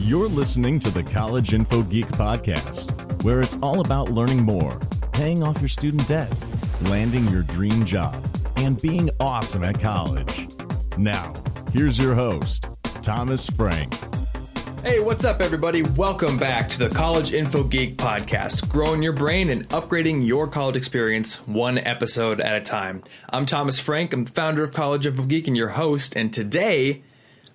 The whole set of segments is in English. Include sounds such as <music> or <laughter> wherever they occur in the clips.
You're listening to the College Info Geek podcast, where it's all about learning more, paying off your student debt, landing your dream job, and being awesome at college. Now, here's your host, Thomas Frank. Hey, what's up, everybody? Welcome back to the College Info Geek podcast, growing your brain and upgrading your college experience one episode at a time. I'm Thomas Frank, I'm the founder of College Info Geek and your host, and today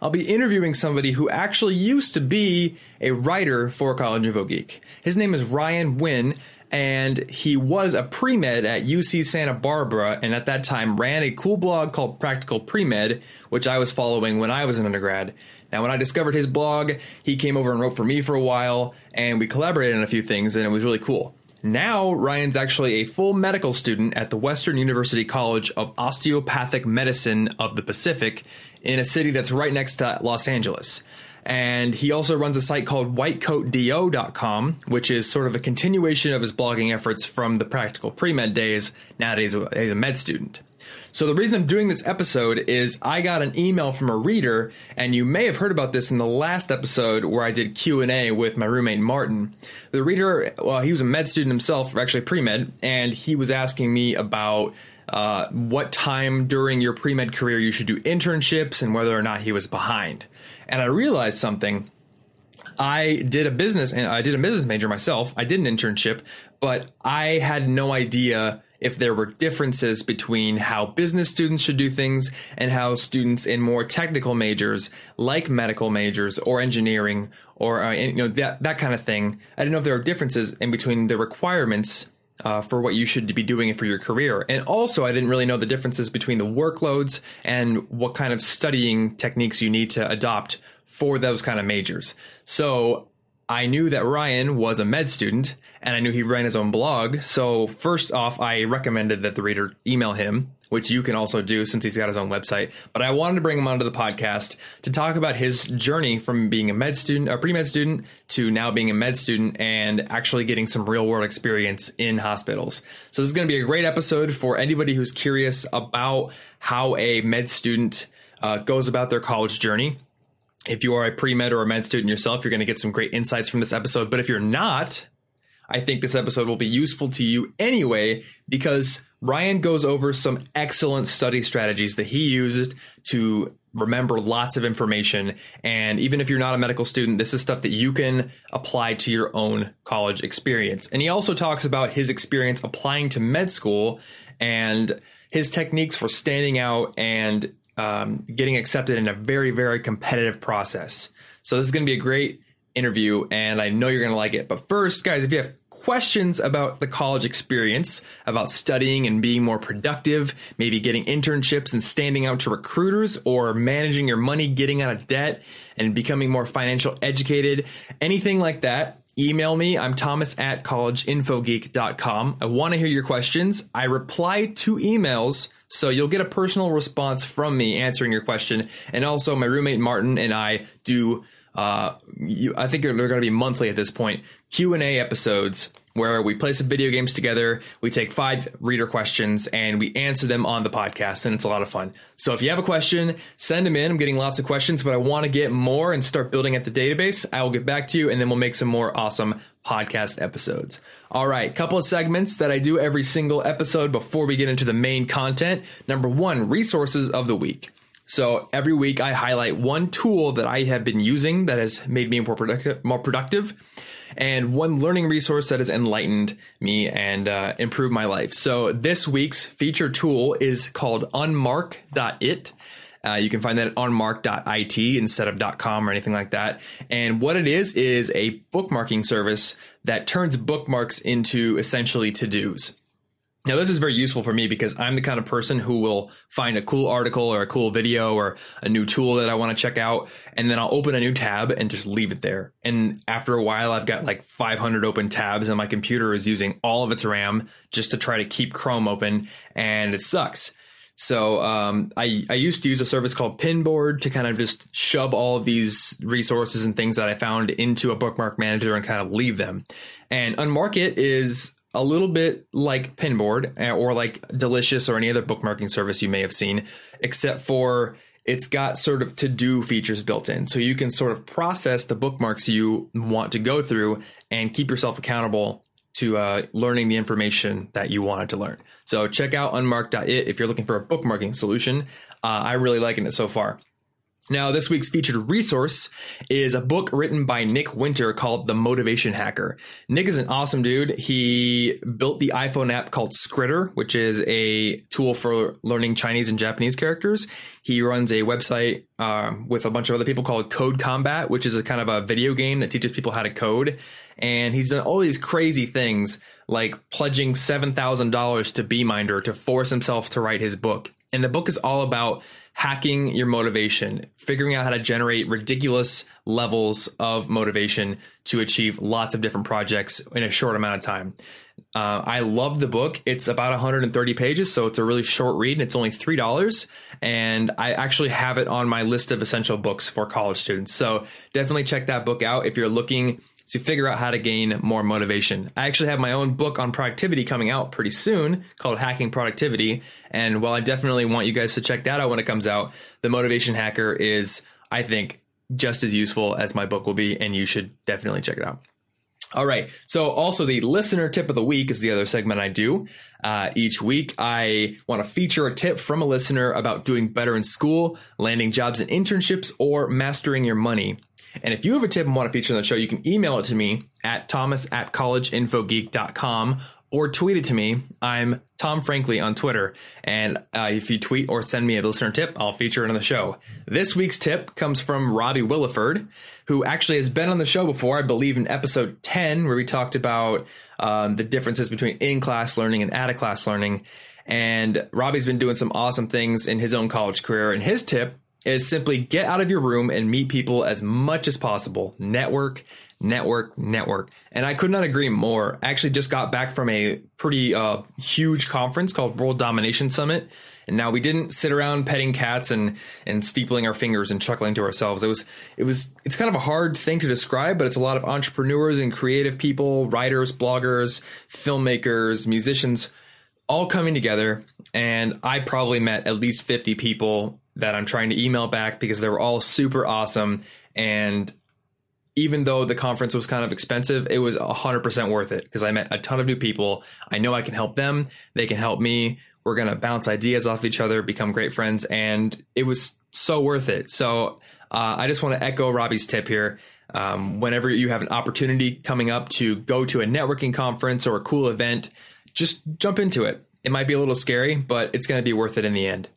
I'll be interviewing somebody who actually used to be a writer for College Info Geek. His name is Ryan Nguyen, and he was a pre med at UC Santa Barbara, and at that time ran a cool blog called Practical Pre Med, which I was following when I was an undergrad. Now, when I discovered his blog, he came over and wrote for me for a while, and we collaborated on a few things, and it was really cool. Now, Ryan's actually a full medical student at the Western University College of Osteopathic Medicine of the Pacific in a city that's right next to Los Angeles. And he also runs a site called whitecoatdo.com, which is sort of a continuation of his blogging efforts from the practical pre med days. Nowadays, he's a med student. So the reason I'm doing this episode is I got an email from a reader, and you may have heard about this in the last episode where I did Q and A with my roommate Martin. The reader, well, he was a med student himself, actually pre med, and he was asking me about uh, what time during your pre med career you should do internships and whether or not he was behind. And I realized something. I did a business and I did a business major myself. I did an internship, but I had no idea if there were differences between how business students should do things and how students in more technical majors like medical majors or engineering or uh, you know that that kind of thing. I didn't know if there were differences in between the requirements uh, for what you should be doing for your career. And also, I didn't really know the differences between the workloads and what kind of studying techniques you need to adopt for those kind of majors. So I knew that Ryan was a med student and I knew he ran his own blog. So, first off, I recommended that the reader email him, which you can also do since he's got his own website. But I wanted to bring him onto the podcast to talk about his journey from being a med student, a pre med student, to now being a med student and actually getting some real world experience in hospitals. So, this is going to be a great episode for anybody who's curious about how a med student uh, goes about their college journey if you are a pre med or a med student yourself, you're going to get some great insights from this episode. But if you're not, I think this episode will be useful to you anyway because Ryan goes over some excellent study strategies that he uses to remember lots of information. And even if you're not a medical student, this is stuff that you can apply to your own college experience. And he also talks about his experience applying to med school and his techniques for standing out and um, getting accepted in a very, very competitive process. So this is going to be a great interview, and I know you're going to like it. But first, guys, if you have questions about the college experience, about studying and being more productive, maybe getting internships and standing out to recruiters, or managing your money, getting out of debt, and becoming more financial educated, anything like that, email me. I'm thomas at collegeinfogeek.com. I want to hear your questions. I reply to emails so you'll get a personal response from me answering your question. And also my roommate Martin and I do uh, you, I think they're going to be monthly at this point. Q and A episodes where we play some video games together. We take five reader questions and we answer them on the podcast, and it's a lot of fun. So if you have a question, send them in. I'm getting lots of questions, but I want to get more and start building at the database. I will get back to you, and then we'll make some more awesome podcast episodes. All right, couple of segments that I do every single episode before we get into the main content. Number one, resources of the week. So every week I highlight one tool that I have been using that has made me more productive, more productive and one learning resource that has enlightened me and uh, improved my life. So this week's feature tool is called unmark.it. Uh, you can find that at unmark.it instead of .com or anything like that. And what it is is a bookmarking service that turns bookmarks into essentially to-dos. Now, this is very useful for me because I'm the kind of person who will find a cool article or a cool video or a new tool that I want to check out, and then I'll open a new tab and just leave it there. And after a while, I've got like 500 open tabs, and my computer is using all of its RAM just to try to keep Chrome open, and it sucks. So um, I, I used to use a service called Pinboard to kind of just shove all of these resources and things that I found into a bookmark manager and kind of leave them. And Unmark.it is a little bit like Pinboard eh, or like Delicious or any other bookmarking service you may have seen, except for it's got sort of to do features built in. So you can sort of process the bookmarks you want to go through and keep yourself accountable to uh, learning the information that you wanted to learn. So check out unmark.it if you're looking for a bookmarking solution. Uh, I'm really liking it so far. Now, this week's featured resource is a book written by Nick Winter called The Motivation Hacker. Nick is an awesome dude. He built the iPhone app called Skritter, which is a tool for learning Chinese and Japanese characters. He runs a website uh, with a bunch of other people called Code Combat, which is a kind of a video game that teaches people how to code. And he's done all these crazy things like pledging $7,000 to Beeminder to force himself to write his book. And the book is all about hacking your motivation, figuring out how to generate ridiculous levels of motivation to achieve lots of different projects in a short amount of time. Uh, I love the book. It's about 130 pages, so it's a really short read, and it's only three dollars. And I actually have it on my list of essential books for college students. So definitely check that book out if you're looking to figure out how to gain more motivation. I actually have my own book on productivity coming out pretty soon called Hacking Productivity. And while I definitely want you guys to check that out when it comes out, the Motivation Hacker is, I think, just as useful as my book will be, and you should definitely check it out. All right. So, also the listener tip of the week is the other segment I do. Uh, each week, I want to feature a tip from a listener about doing better in school, landing jobs and internships, or mastering your money. And if you have a tip and want to feature on the show, you can email it to me at thomas at collegeinfogeek.com or tweet it to me. I'm Tom Frankly on Twitter. And uh, if you tweet or send me a listener tip, I'll feature it on the show. This week's tip comes from Robbie Williford, who actually has been on the show before, I believe in episode 10, where we talked about um, the differences between in class learning and out of class learning. And Robbie's been doing some awesome things in his own college career. And his tip is simply get out of your room and meet people as much as possible. Network, network, network. And I could not agree more. I actually just got back from a pretty uh, huge conference called World Domination Summit. And now we didn't sit around petting cats and and steepling our fingers and chuckling to ourselves. It was it was it's kind of a hard thing to describe, but it's a lot of entrepreneurs and creative people, writers, bloggers, filmmakers, musicians all coming together and I probably met at least 50 people that I'm trying to email back because they were all super awesome. And even though the conference was kind of expensive, it was 100% worth it because I met a ton of new people. I know I can help them, they can help me. We're going to bounce ideas off each other, become great friends. And it was so worth it. So uh, I just want to echo Robbie's tip here. Um, whenever you have an opportunity coming up to go to a networking conference or a cool event, just jump into it. It might be a little scary, but it's going to be worth it in the end.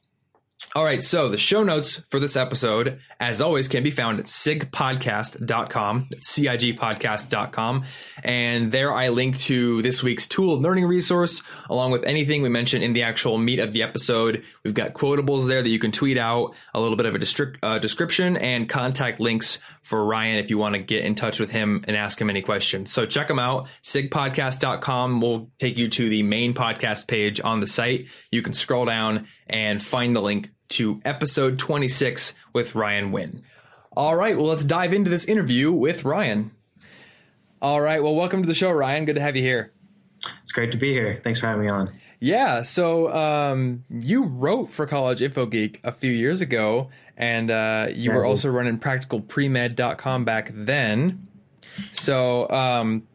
All right, so the show notes for this episode, as always, can be found at cigpodcast.com, cigpodcast.com. And there I link to this week's tool learning resource, along with anything we mentioned in the actual meat of the episode. We've got quotables there that you can tweet out, a little bit of a uh, description, and contact links for Ryan if you want to get in touch with him and ask him any questions. So check him out. Cigpodcast.com will take you to the main podcast page on the site. You can scroll down and find the link to episode 26 with Ryan Nguyen. All right, well, let's dive into this interview with Ryan. All right, well, welcome to the show, Ryan. Good to have you here. It's great to be here. Thanks for having me on. Yeah, so um, you wrote for College Info Geek a few years ago, and uh, you yeah, were also running practicalpremed.com back then. So, um,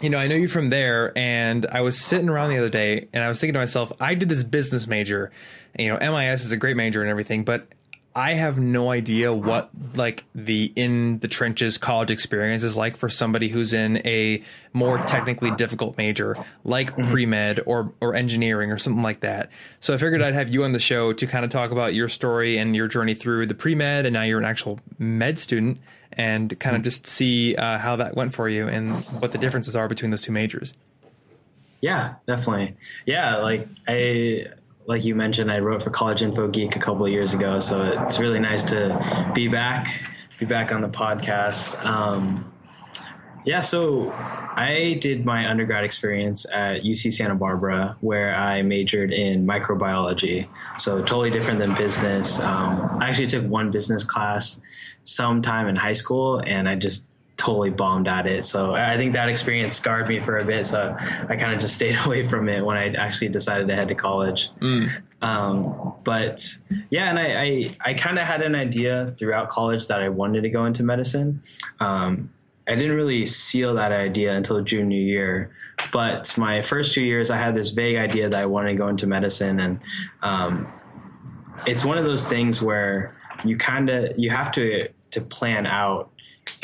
you know, I know you from there, and I was sitting around the other day, and I was thinking to myself, I did this business major. You know, MIS is a great major and everything, but I have no idea what like the in the trenches college experience is like for somebody who's in a more technically difficult major like mm-hmm. pre med or or engineering or something like that. So I figured I'd have you on the show to kind of talk about your story and your journey through the pre med, and now you're an actual med student and kind of just see uh, how that went for you and what the differences are between those two majors. Yeah, definitely. Yeah, like I like you mentioned, I wrote for College Info Geek a couple of years ago, so it's really nice to be back, be back on the podcast. Um, yeah, so I did my undergrad experience at UC Santa Barbara, where I majored in microbiology. So totally different than business. Um, I actually took one business class sometime in high school, and I just totally bombed at it. So I think that experience scarred me for a bit. So I kind of just stayed <laughs> away from it when I actually decided to head to college. Mm. Um, but yeah, and I, I, I kind of had an idea throughout college that I wanted to go into medicine. Um, I didn't really seal that idea until junior year. But my first two years, I had this vague idea that I wanted to go into medicine, and um, it's one of those things where you kind of you have to to plan out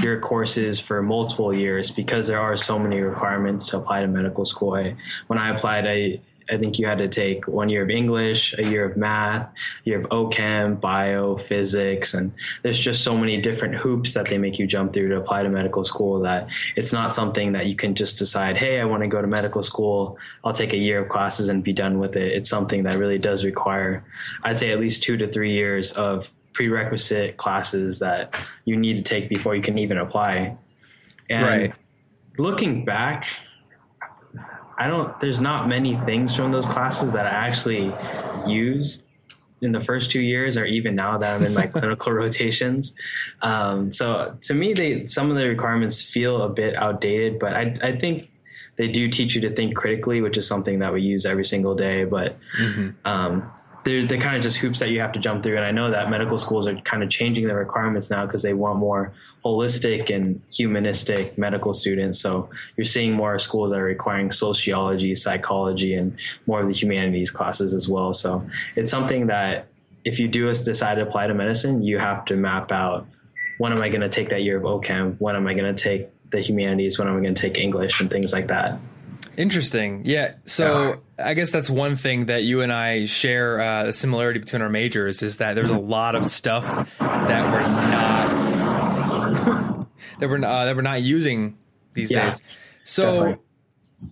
your courses for multiple years because there are so many requirements to apply to medical school. I, when I applied, I I think you had to take one year of English, a year of math, a year of OChem, bio, physics, and there's just so many different hoops that they make you jump through to apply to medical school that it's not something that you can just decide, hey, I want to go to medical school. I'll take a year of classes and be done with it. It's something that really does require, I'd say, at least two to three years of prerequisite classes that you need to take before you can even apply. And right. looking back, I don't. There's not many things from those classes that I actually use in the first two years, or even now that I'm in my <laughs> clinical rotations. Um, so to me, they some of the requirements feel a bit outdated, but I, I think they do teach you to think critically, which is something that we use every single day. But mm-hmm. um, they're, they're kind of just hoops that you have to jump through. And I know that medical schools are kind of changing the requirements now because they want more holistic and humanistic medical students. So you're seeing more schools that are requiring sociology, psychology, and more of the humanities classes as well. So it's something that if you do decide to apply to medicine, you have to map out when am I going to take that year of OChem? When am I going to take the humanities? When am I going to take English and things like that? Interesting. Yeah. So I guess that's one thing that you and I share uh, the similarity between our majors is that there's a lot of stuff that we're not <laughs> that we're uh, that we're not using these yeah, days. So. Definitely.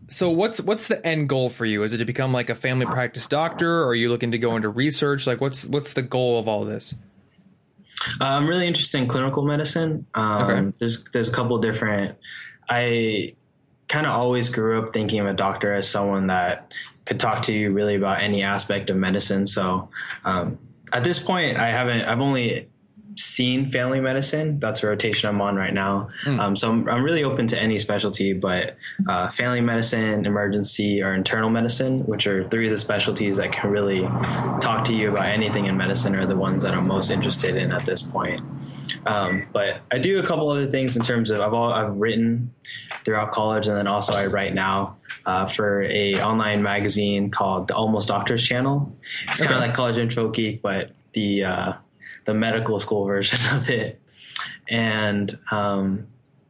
So what's what's the end goal for you? Is it to become like a family practice doctor, or are you looking to go into research? Like, what's what's the goal of all this? Uh, I'm really interested in clinical medicine. Um, okay. There's there's a couple different. I kind of always grew up thinking of a doctor as someone that could talk to you really about any aspect of medicine. So um, at this point, I haven't. I've only seen family medicine. That's a rotation I'm on right now. Mm. Um, so I'm, I'm, really open to any specialty, but uh, family medicine, emergency, or internal medicine, which are three of the specialties that can really talk to you about anything in medicine, are the ones that I'm most interested in at this point. Um, but I do a couple other things in terms of I've all, I've written throughout college, and then also I write now uh, for a online magazine called the Almost Doctors Channel. It's okay. kind of like College Info Geek, but the uh, the medical school <laughs> version of it. And um,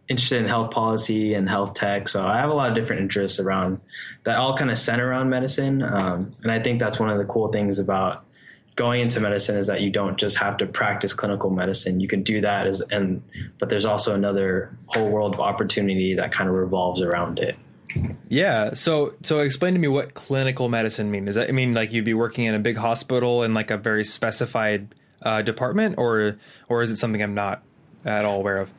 interested in health policy and health tech. So I have a lot of different interests around that all kind of center around medicine. Um, and I think that's one of the cool things about going into medicine is that you don't just have to practice clinical medicine. You can do that as and but there's also another whole world of opportunity that kind of revolves around it. Yeah. So so explain to me what clinical medicine means. Does that I mean like you'd be working in a big hospital in like a very specified uh, department or or is it something I'm not at all aware of?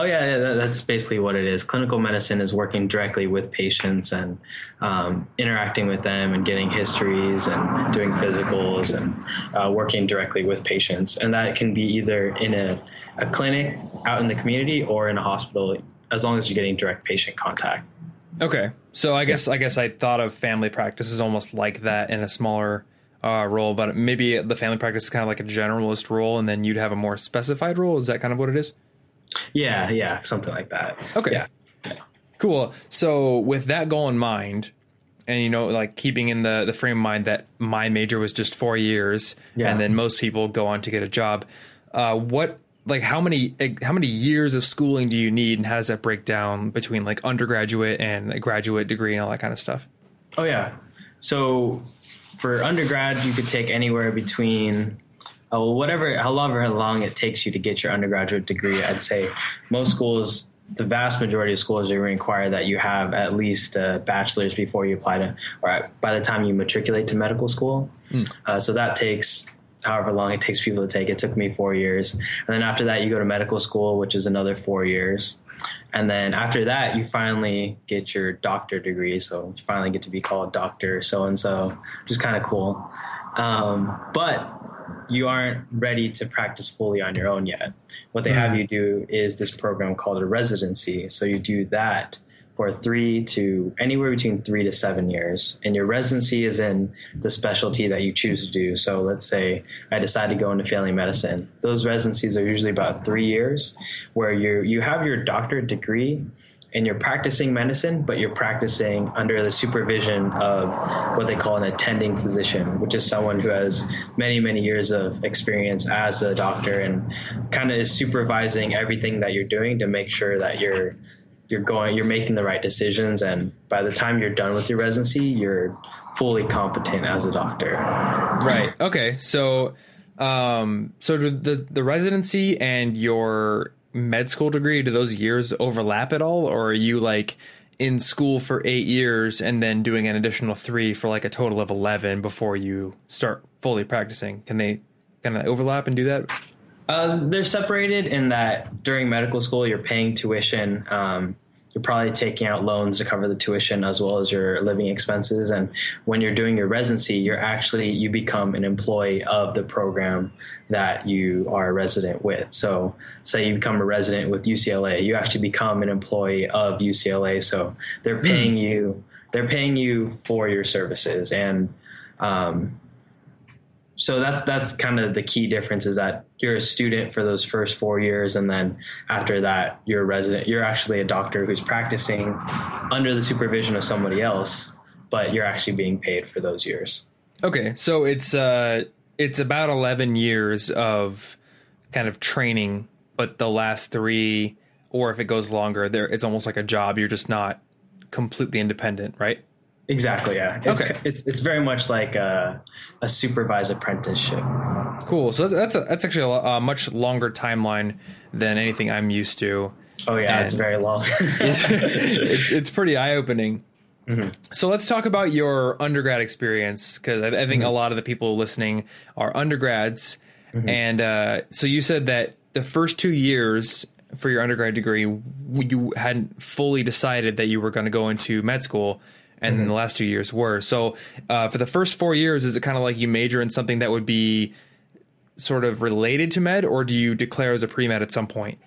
Oh yeah, that's basically what it is. Clinical medicine is working directly with patients and um, interacting with them and getting histories and doing physicals and uh, working directly with patients. And that can be either in a, a clinic out in the community or in a hospital, as long as you're getting direct patient contact. Okay, so I guess I guess I thought of family practice as almost like that in a smaller uh, role, but maybe the family practice is kind of like a generalist role, and then you'd have a more specified role. Is that kind of what it is? Yeah, yeah, something like that. Okay. Yeah. Cool. So with that goal in mind, and you know, like keeping in the the frame of mind that my major was just four years, yeah. and then most people go on to get a job. Uh, what like how many how many years of schooling do you need, and how does that break down between like undergraduate and a graduate degree and all that kind of stuff? Oh yeah. So for undergrad, you could take anywhere between uh, whatever, however long it takes you to get your undergraduate degree, I'd say most schools, the vast majority of schools, are require that you have at least a bachelor's before you apply to, or by the time you matriculate to medical school. Mm. Uh, so that takes however long it takes people to take. It took me four years, and then after that, you go to medical school, which is another four years. And then after that, you finally get your doctor degree. So you finally get to be called doctor so and so, which is kind of cool. Um, but you aren't ready to practice fully on your own yet. What they have you do is this program called a residency. So you do that for three to anywhere between three to seven years. And your residency is in the specialty that you choose to do. So let's say I decide to go into family medicine. Those residencies are usually about three years where you you have your doctorate degree and you're practicing medicine, but you're practicing under the supervision of what they call an attending physician, which is someone who has many, many years of experience as a doctor and kind of is supervising everything that you're doing to make sure that you're you're going you're making the right decisions. And by the time you're done with your residency you're fully competent as a doctor. Right. Okay. So um so the the residency and your med school degree do those years overlap at all? Or are you like in school for eight years and then doing an additional three for like a total of 11 before you start fully practicing? Can they kind of overlap and do that? Uh, they're separated in that during medical school you're paying tuition um, you're probably taking out loans to cover the tuition as well as your living expenses. And when you're doing your residency you're actually you become an employee of the program that you are a resident with. So say you become a resident with ucla you actually become an employee of ucla so they're paying mm. you they're paying you for your services. And um, so that's that's kind of the key difference is that you're a student for those first four years and then after that you're a resident you're actually a doctor who's practicing under the supervision of somebody else but you're actually being paid for those years okay so it's uh it's about 11 years of kind of training but the last three or if it goes longer there it's almost like a job you're just not completely independent right Exactly. Yeah. It's, okay. It's it's very much like a, a supervised apprenticeship. Cool. So that's that's, a, that's actually a, a, much longer timeline than anything I'm used to. Oh yeah, and it's very long. <laughs> it's it's pretty eye opening. Mm-hmm. So let's talk about your undergrad experience because I, I, think mm-hmm. a lot of the people listening are undergrads, mm-hmm. and uh, so you said that the first two years for your undergrad degree you hadn't fully decided that you were going to go into med school and mm-hmm. then the last two years were. So uh, for the first four years, is it kind of like you major in something that would be sort of related to med, or do you declare as a pre med at some point?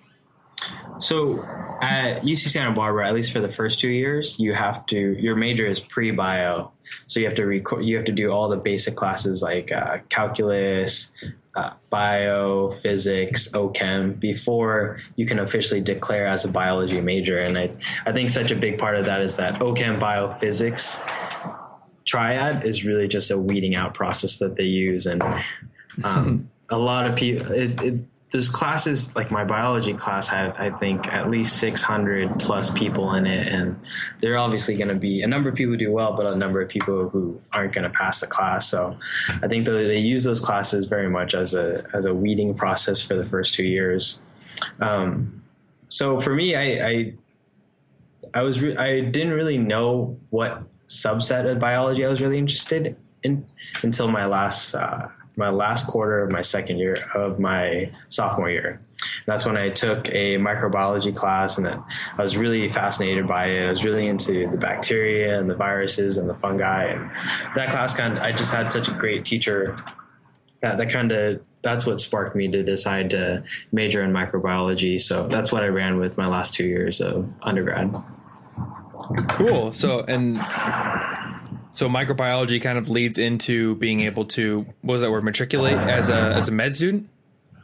So at UC Santa Barbara, at least for the first two years, you have to your major is pre bio. So you have to record, you have to do all the basic classes like uh, calculus, uh, bio, physics, OChem before you can officially declare as a biology major. And I, I think such a big part of that is that OChem, bio, physics triad is really just a weeding out process that they use. And um, <laughs> a lot of people, it, it, classes, like my biology class, had I think at least 600 plus people in it, and there are obviously going to be a number of people who do well, but a number of people who aren't going to pass the class. So I think they use those classes very much as a as a weeding process for the first two years. Um, so for me, I I, I was re- I didn't really know what subset of biology I was really interested in until my last. Uh, my last quarter of my second year of my sophomore year. That's when I took a microbiology class, and I was really fascinated by it. I was really into the bacteria and the viruses and the fungi, and that class kind of I just had such a great teacher that that kind of that's what sparked me to decide to major in microbiology. So that's what I ran with my last two years of undergrad. Cool. So and so microbiology kind of leads into being able to what was that word matriculate as a as a med student.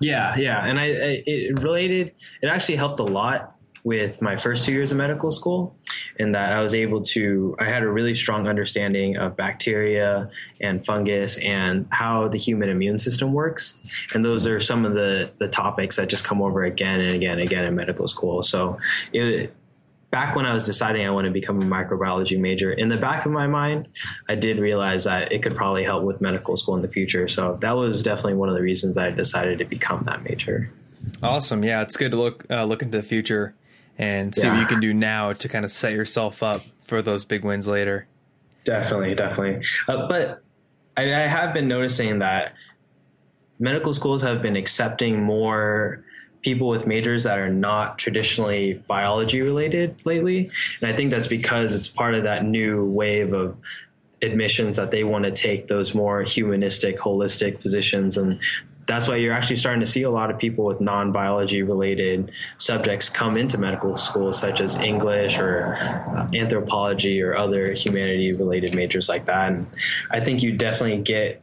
Yeah, yeah, and I, I it related. It actually helped a lot with my first two years of medical school in that I was able to, I had a really strong understanding of bacteria and fungus and how the human immune system works. And those are some of the, the topics that just come over again and again and again in medical school. So it, back when I was deciding I want to become a microbiology major, in the back of my mind, I did realize that it could probably help with medical school in the future. So that was definitely one of the reasons I decided to become that major. Awesome. Yeah, it's good to look uh, look into the future and see yeah. what you can do now to kind of set yourself up for those big wins later. Definitely, definitely. Uh, but I, I have been noticing that medical schools have been accepting more people with majors that are not traditionally biology related lately. And I think that's because it's part of that new wave of admissions that they want to take those more humanistic, holistic positions. And that's why you're actually starting to see a lot of people with non biology related subjects come into medical school, such as English or uh, anthropology or other humanity related majors like that. And I think you definitely get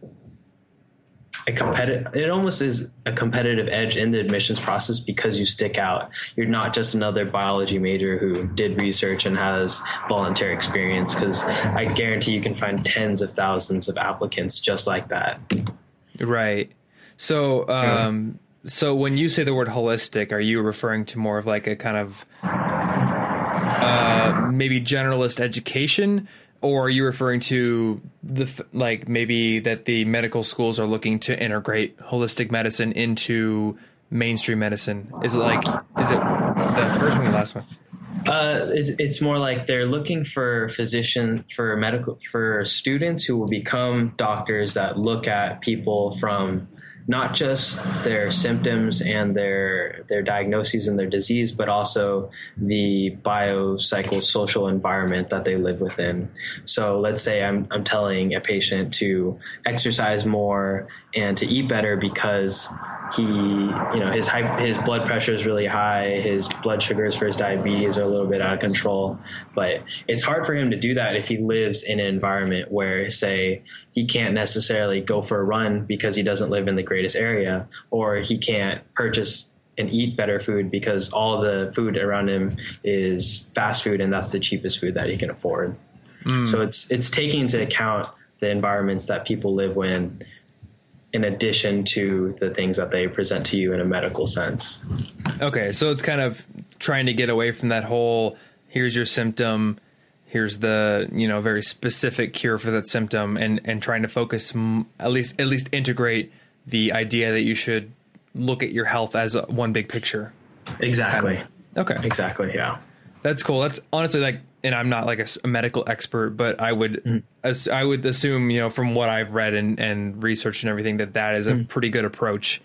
a competitive it almost is a competitive edge in the admissions process because you stick out. You're not just another biology major who did research and has volunteer experience because i guarantee you can find tens of thousands of applicants just like that. Right. So um yeah. so when you say the word holistic are you referring to more of like a kind of uh maybe generalist education or are you referring to the like maybe that the medical schools are looking to integrate holistic medicine into mainstream medicine? Is it like is it the first one or the last one? Uh, it's, it's more like they're looking for physician for medical for students who will become doctors that look at people from not just their symptoms and their their diagnoses and their disease, but also the biopsychosocial environment that they live within. So let's say I'm I'm telling a patient to exercise more and to eat better because he you know his high, his blood pressure is really high. His blood sugars for his diabetes are a little bit out of control. But it's hard for him to do that if he lives in an environment where say he can't necessarily go for a run because he doesn't live in the greatest area or he can't purchase and eat better food because all the food around him is fast food and that's the cheapest food that he can afford. Mm. so it's it's taking into account the environments that people live in in addition to the things that they present to you in a medical sense. Okay, so it's kind of trying to get away from that whole here's your symptom, here's the, you know, very specific cure for that symptom and and trying to focus at least at least integrate the idea that you should look at your health as a, one big picture. Exactly. Kind of. Okay. Exactly, yeah. That's cool. That's honestly like and I'm not like a, a medical expert, but I would mm. as, I would assume you know from what I've read and, and researched and everything that that is a mm. pretty good approach.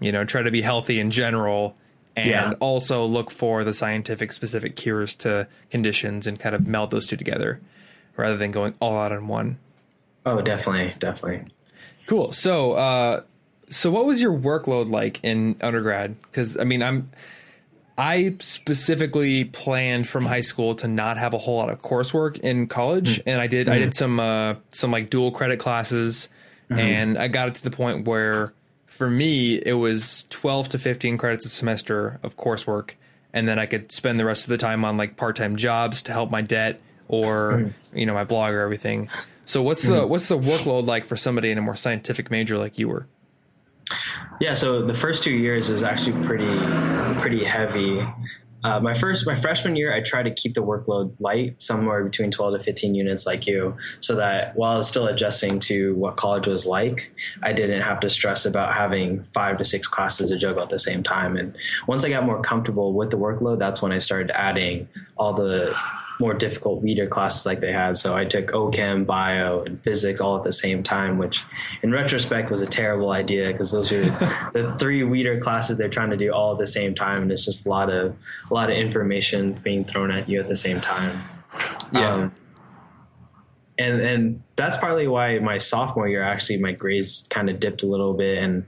You know, try to be healthy in general, and yeah. also look for the scientific specific cures to conditions and kind of meld those two together, rather than going all out on one. Oh, definitely, definitely. Cool. So, uh, so what was your workload like in undergrad? Because I mean, I'm I specifically planned from high school to not have a whole lot of coursework in college, mm-hmm. and I did. Mm-hmm. I did some uh, some like dual credit classes, mm-hmm. and I got it to the point where, for me, it was twelve to fifteen credits a semester of coursework, and then I could spend the rest of the time on like part time jobs to help my debt or mm-hmm. you know my blog or everything. So what's the mm-hmm. what's the workload like for somebody in a more scientific major like you were? Yeah, so the first two years is actually pretty pretty heavy. Uh, my first my freshman year, I tried to keep the workload light, somewhere between 12 to 15 units, like you, so that while I was still adjusting to what college was like, I didn't have to stress about having five to six classes to juggle at the same time. And once I got more comfortable with the workload, that's when I started adding all the more difficult weeder classes like they had. So I took OChem, bio, and physics all at the same time, which in retrospect was a terrible idea because those are <laughs> the three weeder classes they're trying to do all at the same time, and it's just a lot of a lot of information being thrown at you at the same time. Yeah. Um, and and that's partly why my sophomore year actually my grades kind of dipped a little bit and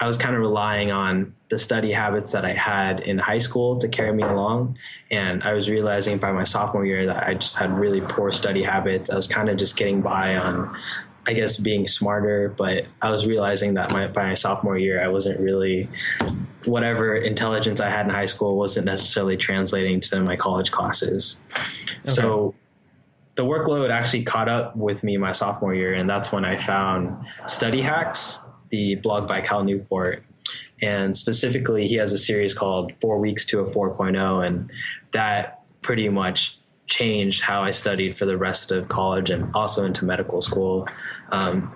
I was kind of relying on the study habits that I had in high school to carry me along. And I was realizing by my sophomore year that I just had really poor study habits. I was kind of just getting by on, I guess, being smarter. But I was realizing that my, by my sophomore year, I wasn't really, whatever intelligence I had in high school wasn't necessarily translating to my college classes. Okay. So the workload actually caught up with me my sophomore year. And that's when I found study hacks the blog by Cal Newport and specifically, he has a series called Four Weeks to a 4.0, and that pretty much changed how I studied for the rest of college and also into medical school. Um,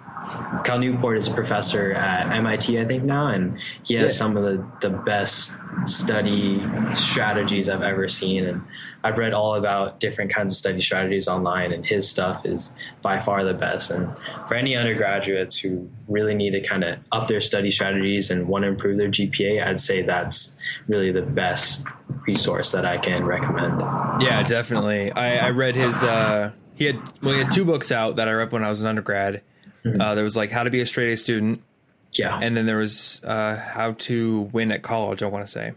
Cal Newport is a professor at MIT, I think now, and he has yeah. some of the, the best study strategies I've ever seen. And I've read all about different kinds of study strategies online, and his stuff is by far the best. And for any undergraduates who really need to kind of up their study strategies and want to improve their GPA, I'd say that's really the best resource that I can recommend. Yeah, definitely. I, I read his. Uh he had well, he had two books out that I read when I was an undergrad. Mm-hmm. Uh, there was like How to Be a Straight A Student, Yeah. and then there was uh, How to Win at College. I want to say,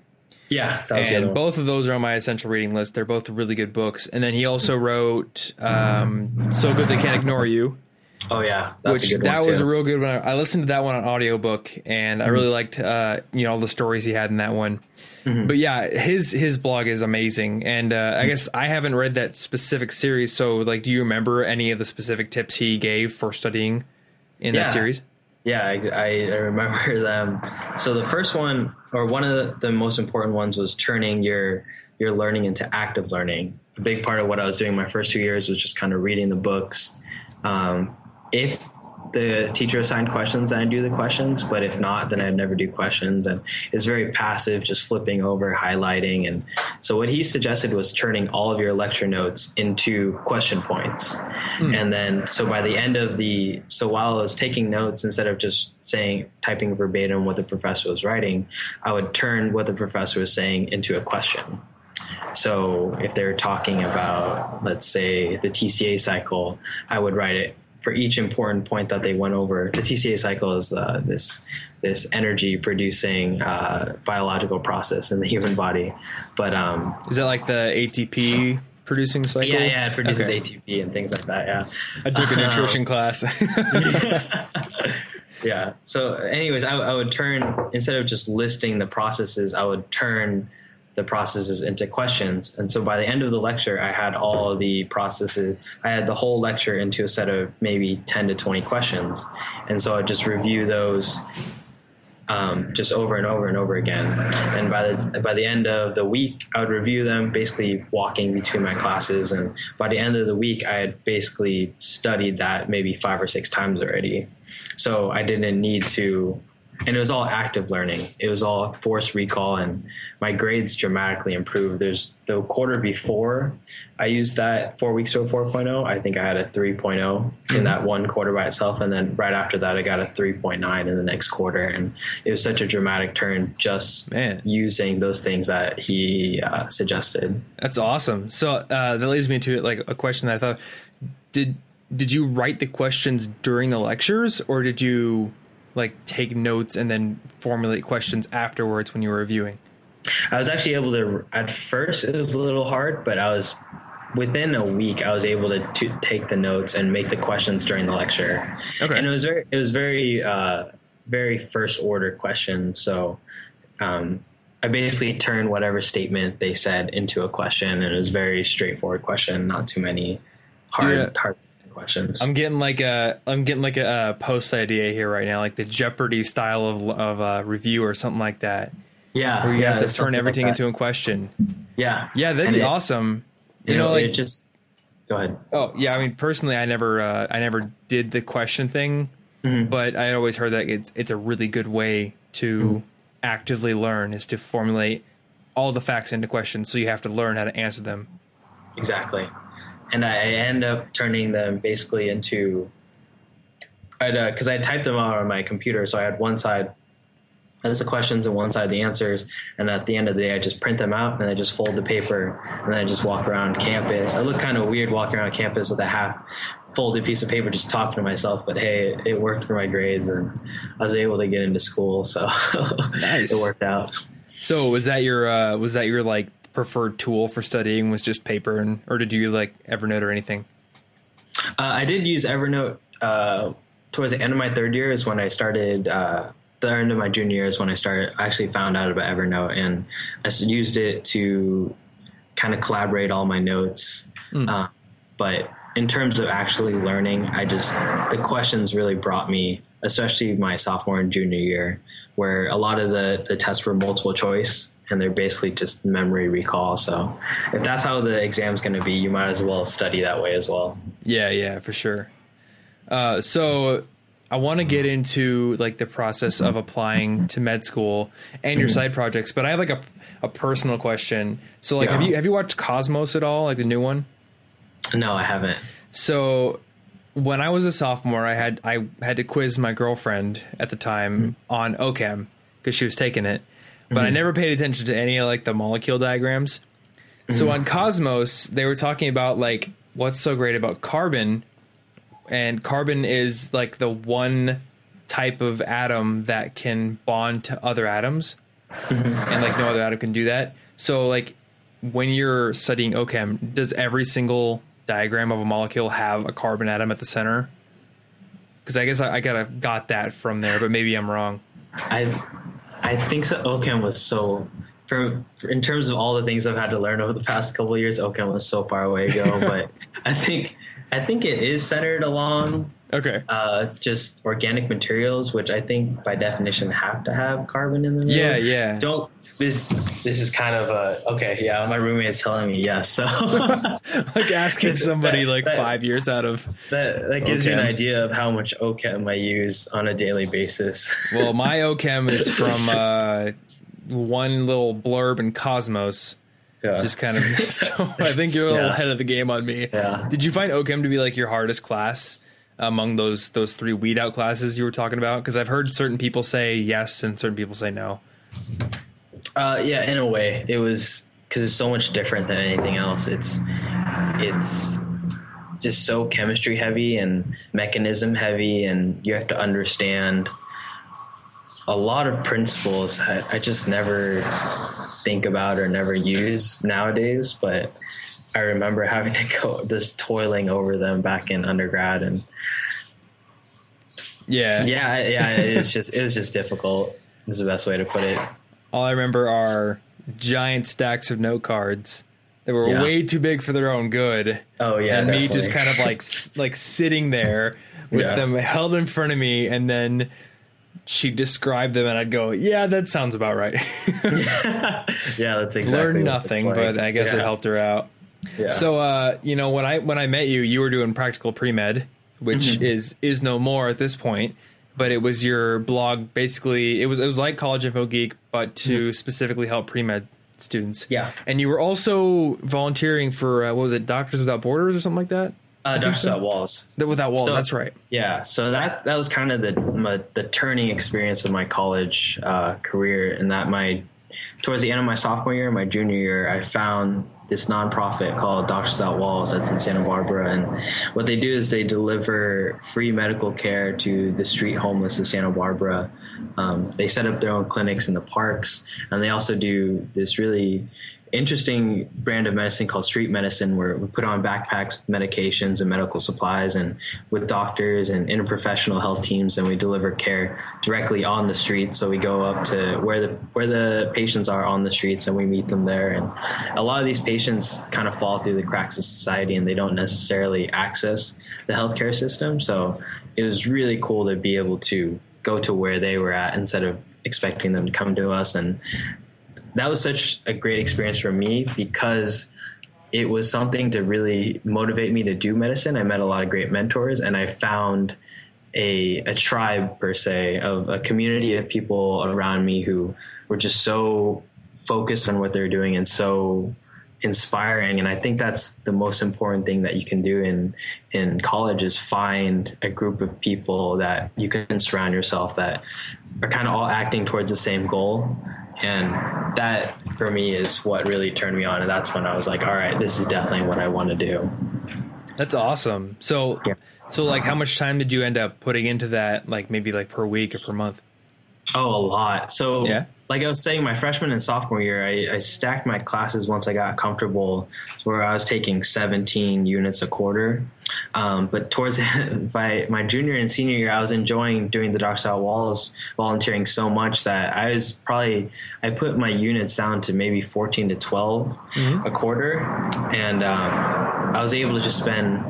yeah. That was and both of those are on my essential reading list. They're both really good books. And then he also wrote um, So Good They Can't Ignore You. Oh yeah. That's which a good that was a real good one. I listened to that one on audiobook and I really liked uh, you know all the stories he had in that one. But yeah, his his blog is amazing, and uh, I guess I haven't read that specific series. So, like, do you remember any of the specific tips he gave for studying in Yeah. that series? Yeah, I, I remember <laughs> them. So the first one, or one of the, the most important ones, was turning your your learning into active learning. A big part of what I was doing my first two years was just kind of reading the books. Um, if the teacher assigned questions, then I'd do the questions. But if not, then I'd never do questions. And it's very passive, just flipping over, highlighting. And so what he suggested was turning all of your lecture notes into question points. Hmm. And then, so by the end of the, so while I was taking notes, instead of just saying, typing verbatim what the professor was writing, I would turn what the professor was saying into a question. So if they're talking about, let's say, the TCA cycle, I would write it for each important point that they went over. The TCA cycle is uh, this this energy producing uh, biological process in the human body. But um, Is that like the ATP producing cycle? yeah, yeah, it produces Okay. ATP and things like that. Yeah. I took a nutrition <laughs> class. <laughs> yeah. So, anyways, I, I would turn instead of just listing the processes, I would turn the processes into questions. And so by the end of the lecture, I had all the processes. I had the whole lecture into a set of maybe ten to twenty questions, and so I'd just review those. Um, just over and over and over again, and by the by the end of the week, I would review them, basically walking between my classes. And by the end of the week, I had basically studied that maybe five or six times already. So I didn't need to, and it was all active learning. It was all forced recall, and my grades dramatically improved. There's the quarter before I used that four weeks to a 4.0. I think I had a 3.0 in that one quarter by itself, and then right after that, I got a 3.9 in the next quarter, and it was such a dramatic turn just Man. using those things that he uh, suggested. That's awesome. So uh, that leads me to like a question that I thought did did you write the questions during the lectures or did you like take notes and then formulate questions afterwards when you were reviewing? I was actually able to. At first, it was a little hard, but I was within a week. I was able to, to take the notes and make the questions during the lecture. Okay. and it was very, it was very, uh, very first order questions. So, um, I basically turned whatever statement they said into a question, and it was very straightforward question, not too many hard, Yeah. hard questions. I'm getting like a I'm getting like a, uh post idea here right now, like the Jeopardy style of of uh, review or something like that, yeah, where you yeah, have to turn everything that. into a question. yeah, Yeah, that'd And be it- awesome. You, know, know, like just go ahead. Oh yeah, I mean personally, I never uh, I never did the question thing, Mm-hmm. but I always heard that it's it's a really good way to Mm-hmm. actively learn is to formulate all the facts into questions. So you have to learn how to answer them. Exactly. And I end up turning them basically into, I'd, uh, I typed them out on my computer. So I had one side as the questions and one side the answers. And at the end of the day, I just print them out and I just fold the paper and then I just walk around campus. I look kind of weird walking around campus with a half folded piece of paper, just talking to myself, but Hey, it, it worked for my grades and I was able to get into school. So <laughs> Nice. it worked out. So was that your uh, was that your like preferred tool for studying was just paper and or did you like Evernote or anything? Uh, I did use Evernote uh, towards the end of my third year is when I started. Uh, the end of my junior year is when I started. I actually found out about Evernote and I used it to kind of collaborate all my notes. Uh, but in terms of actually learning, I just the questions really brought me, especially my sophomore and junior year, where a lot of the the tests were multiple choice and they're basically just memory recall. So if that's how the exam's going to be, you might as well study that way as well. Yeah, yeah, for sure. Uh, so I want to get into like the process of applying to med school and your side projects, but I have like a a personal question. So like, have you have you watched Cosmos at all, like the new one? No, I haven't. So when I was a sophomore, I had I had to quiz my girlfriend at the time on OChem because she was taking it, but I mm-hmm. never paid attention to any of like the molecule diagrams. So mm-hmm. on Cosmos, they were talking about like what's so great about carbon, and carbon is like the one type of atom that can bond to other atoms, mm-hmm. and like no other atom can do that. So like when you're studying OChem, does every single diagram of a molecule have a carbon atom at the center? Because I guess I, I gotta got that from there, but maybe I'm wrong. I I think so. OChem was so for, for, in terms of all the things I've had to learn over the past couple years. OChem was so far away ago, <laughs> but I think I think it is centered along Okay. uh, just organic materials, which I think by definition have to have carbon in them. Yeah, yeah. Don't this this is kind of a okay. Yeah, my roommate's telling me yes, so <laughs> like asking somebody That- like that- five years out of. that that gives you an idea of how much OChem I use on a daily basis. <laughs> Well, my OChem is from uh, one little blurb in Cosmos. Yeah. Just kind of. <laughs> So I think you're a little Yeah. ahead of the game on me. Yeah. Did you find OChem to be like your hardest class among those those three weed out classes you were talking about? Because I've heard certain people say yes and certain people say no. Uh, yeah, in a way, it was because it's so much different than anything else. It's it's just so chemistry heavy and mechanism heavy, and you have to understand a lot of principles that I just never think about or never use nowadays. But I remember <laughs> having to go just toiling over them back in undergrad, and Yeah. yeah, yeah, it's just it was just difficult. Is the best way to put it. All I remember are giant stacks of note cards that were Yeah. way too big for their own good. Oh yeah, and me just kind of like <laughs> like sitting there with Yeah. them held in front of me and then she described them and I'd go, "Yeah, that sounds about right." <laughs> yeah, that's exactly Learned nothing, like. but I guess it helped her out. Yeah. So uh, you know, when I when I met you, you were doing practical pre-med, which Mm-hmm. is is no more at this point, but it was your blog basically it was it was like College Info Geek but to specifically help pre-med students. Yeah. And you were also volunteering for uh, what was it, Doctors Without Borders or something like that? uh, Doctors Without Walls. Without Walls, So- that's right. Yeah, so that that was kind of the my, the turning experience of my college uh, career, in that my towards the end of my sophomore year, my junior year, I found this nonprofit called Doctors Without Walls that's in Santa Barbara, and what they do is they deliver free medical care to the street homeless of Santa Barbara. Um, they set up their own clinics in the parks, and they also do this really interesting brand of medicine called street medicine where we put on backpacks with medications and medical supplies and with doctors and interprofessional health teams and we deliver care directly on the street. So we go up to where the where the patients are on the streets and we meet them there. And a lot of these patients kind of fall through the cracks of society and they don't necessarily access the healthcare system. So it was really cool to be able to go to where they were at instead of expecting them to come to us and that was such a great experience for me because it was something to really motivate me to do medicine. I met a lot of great mentors and I found a, a tribe per se of a community of people around me who were just so focused on what they're doing and so inspiring and I think that's the most important thing that you can do in in college is find a group of people that you can surround yourself that are kind of all acting towards the same goal and that for me is what really turned me on and that's when I was like all right this is definitely what I want to do That's awesome. So, Yeah. so like, how much time did you end up putting into that? Like, maybe like per week or per month? Oh, a lot. So, Yeah? Like I was saying, my freshman and sophomore year, I, I stacked my classes once I got comfortable, where I was taking 17 units a quarter. Um, but towards <laughs> my my junior and senior year, I was enjoying doing the Docs Out Walls volunteering so much that I was probably I put my units down to maybe 14 to 12 a quarter, and um, I was able to just spend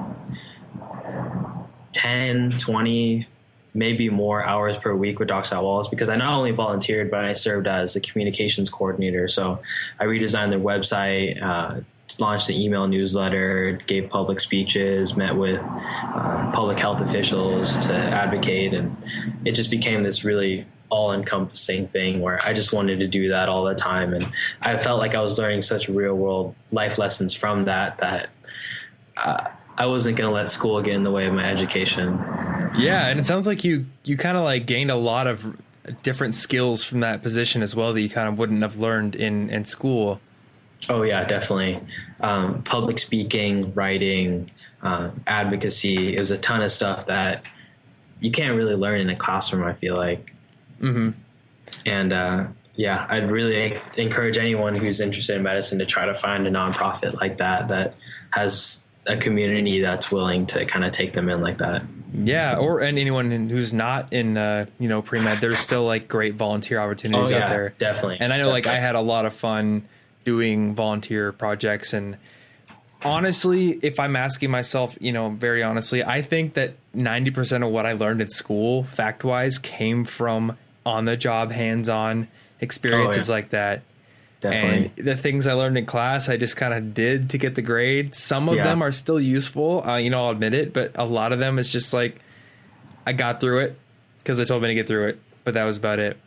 10, 20, maybe more hours per week with Docs Out Walls because I not only volunteered, but I served as the communications coordinator. So I redesigned their website, uh, launched an email newsletter, gave public speeches, met with uh, public health officials to advocate, and it just became this really all-encompassing thing where I just wanted to do that all the time, and I felt like I was learning such real-world life lessons from that that. Uh, I wasn't going to let school get in the way of my education. Yeah, and it sounds like you you kind of like gained a lot of different skills from that position as well that you kind of wouldn't have learned in in school. Oh yeah, definitely. Um, public speaking, writing, uh, advocacy. It was a ton of stuff that you can't really learn in a classroom. I feel like. Mm-hmm. And uh, yeah, I'd really encourage anyone who's interested in medicine to try to find a nonprofit like that that has a community that's willing to kind of take them in like that. Yeah, or and anyone who's not in uh, you know pre med, there's still like great volunteer opportunities Oh, yeah, out there. definitely, And I know like I had a lot of fun doing volunteer projects and honestly, if I'm asking myself, you know, very honestly, I think that 90% of what I learned at school, fact wise, came from on the job, hands on experiences Oh, yeah. like that. Definitely. And the things I learned in class, I just kind of did to get the grade. Some of Yeah. them are still useful, uh, you know, I'll admit it, but a lot of them is just like I got through it because they told me to get through it, but that was about it.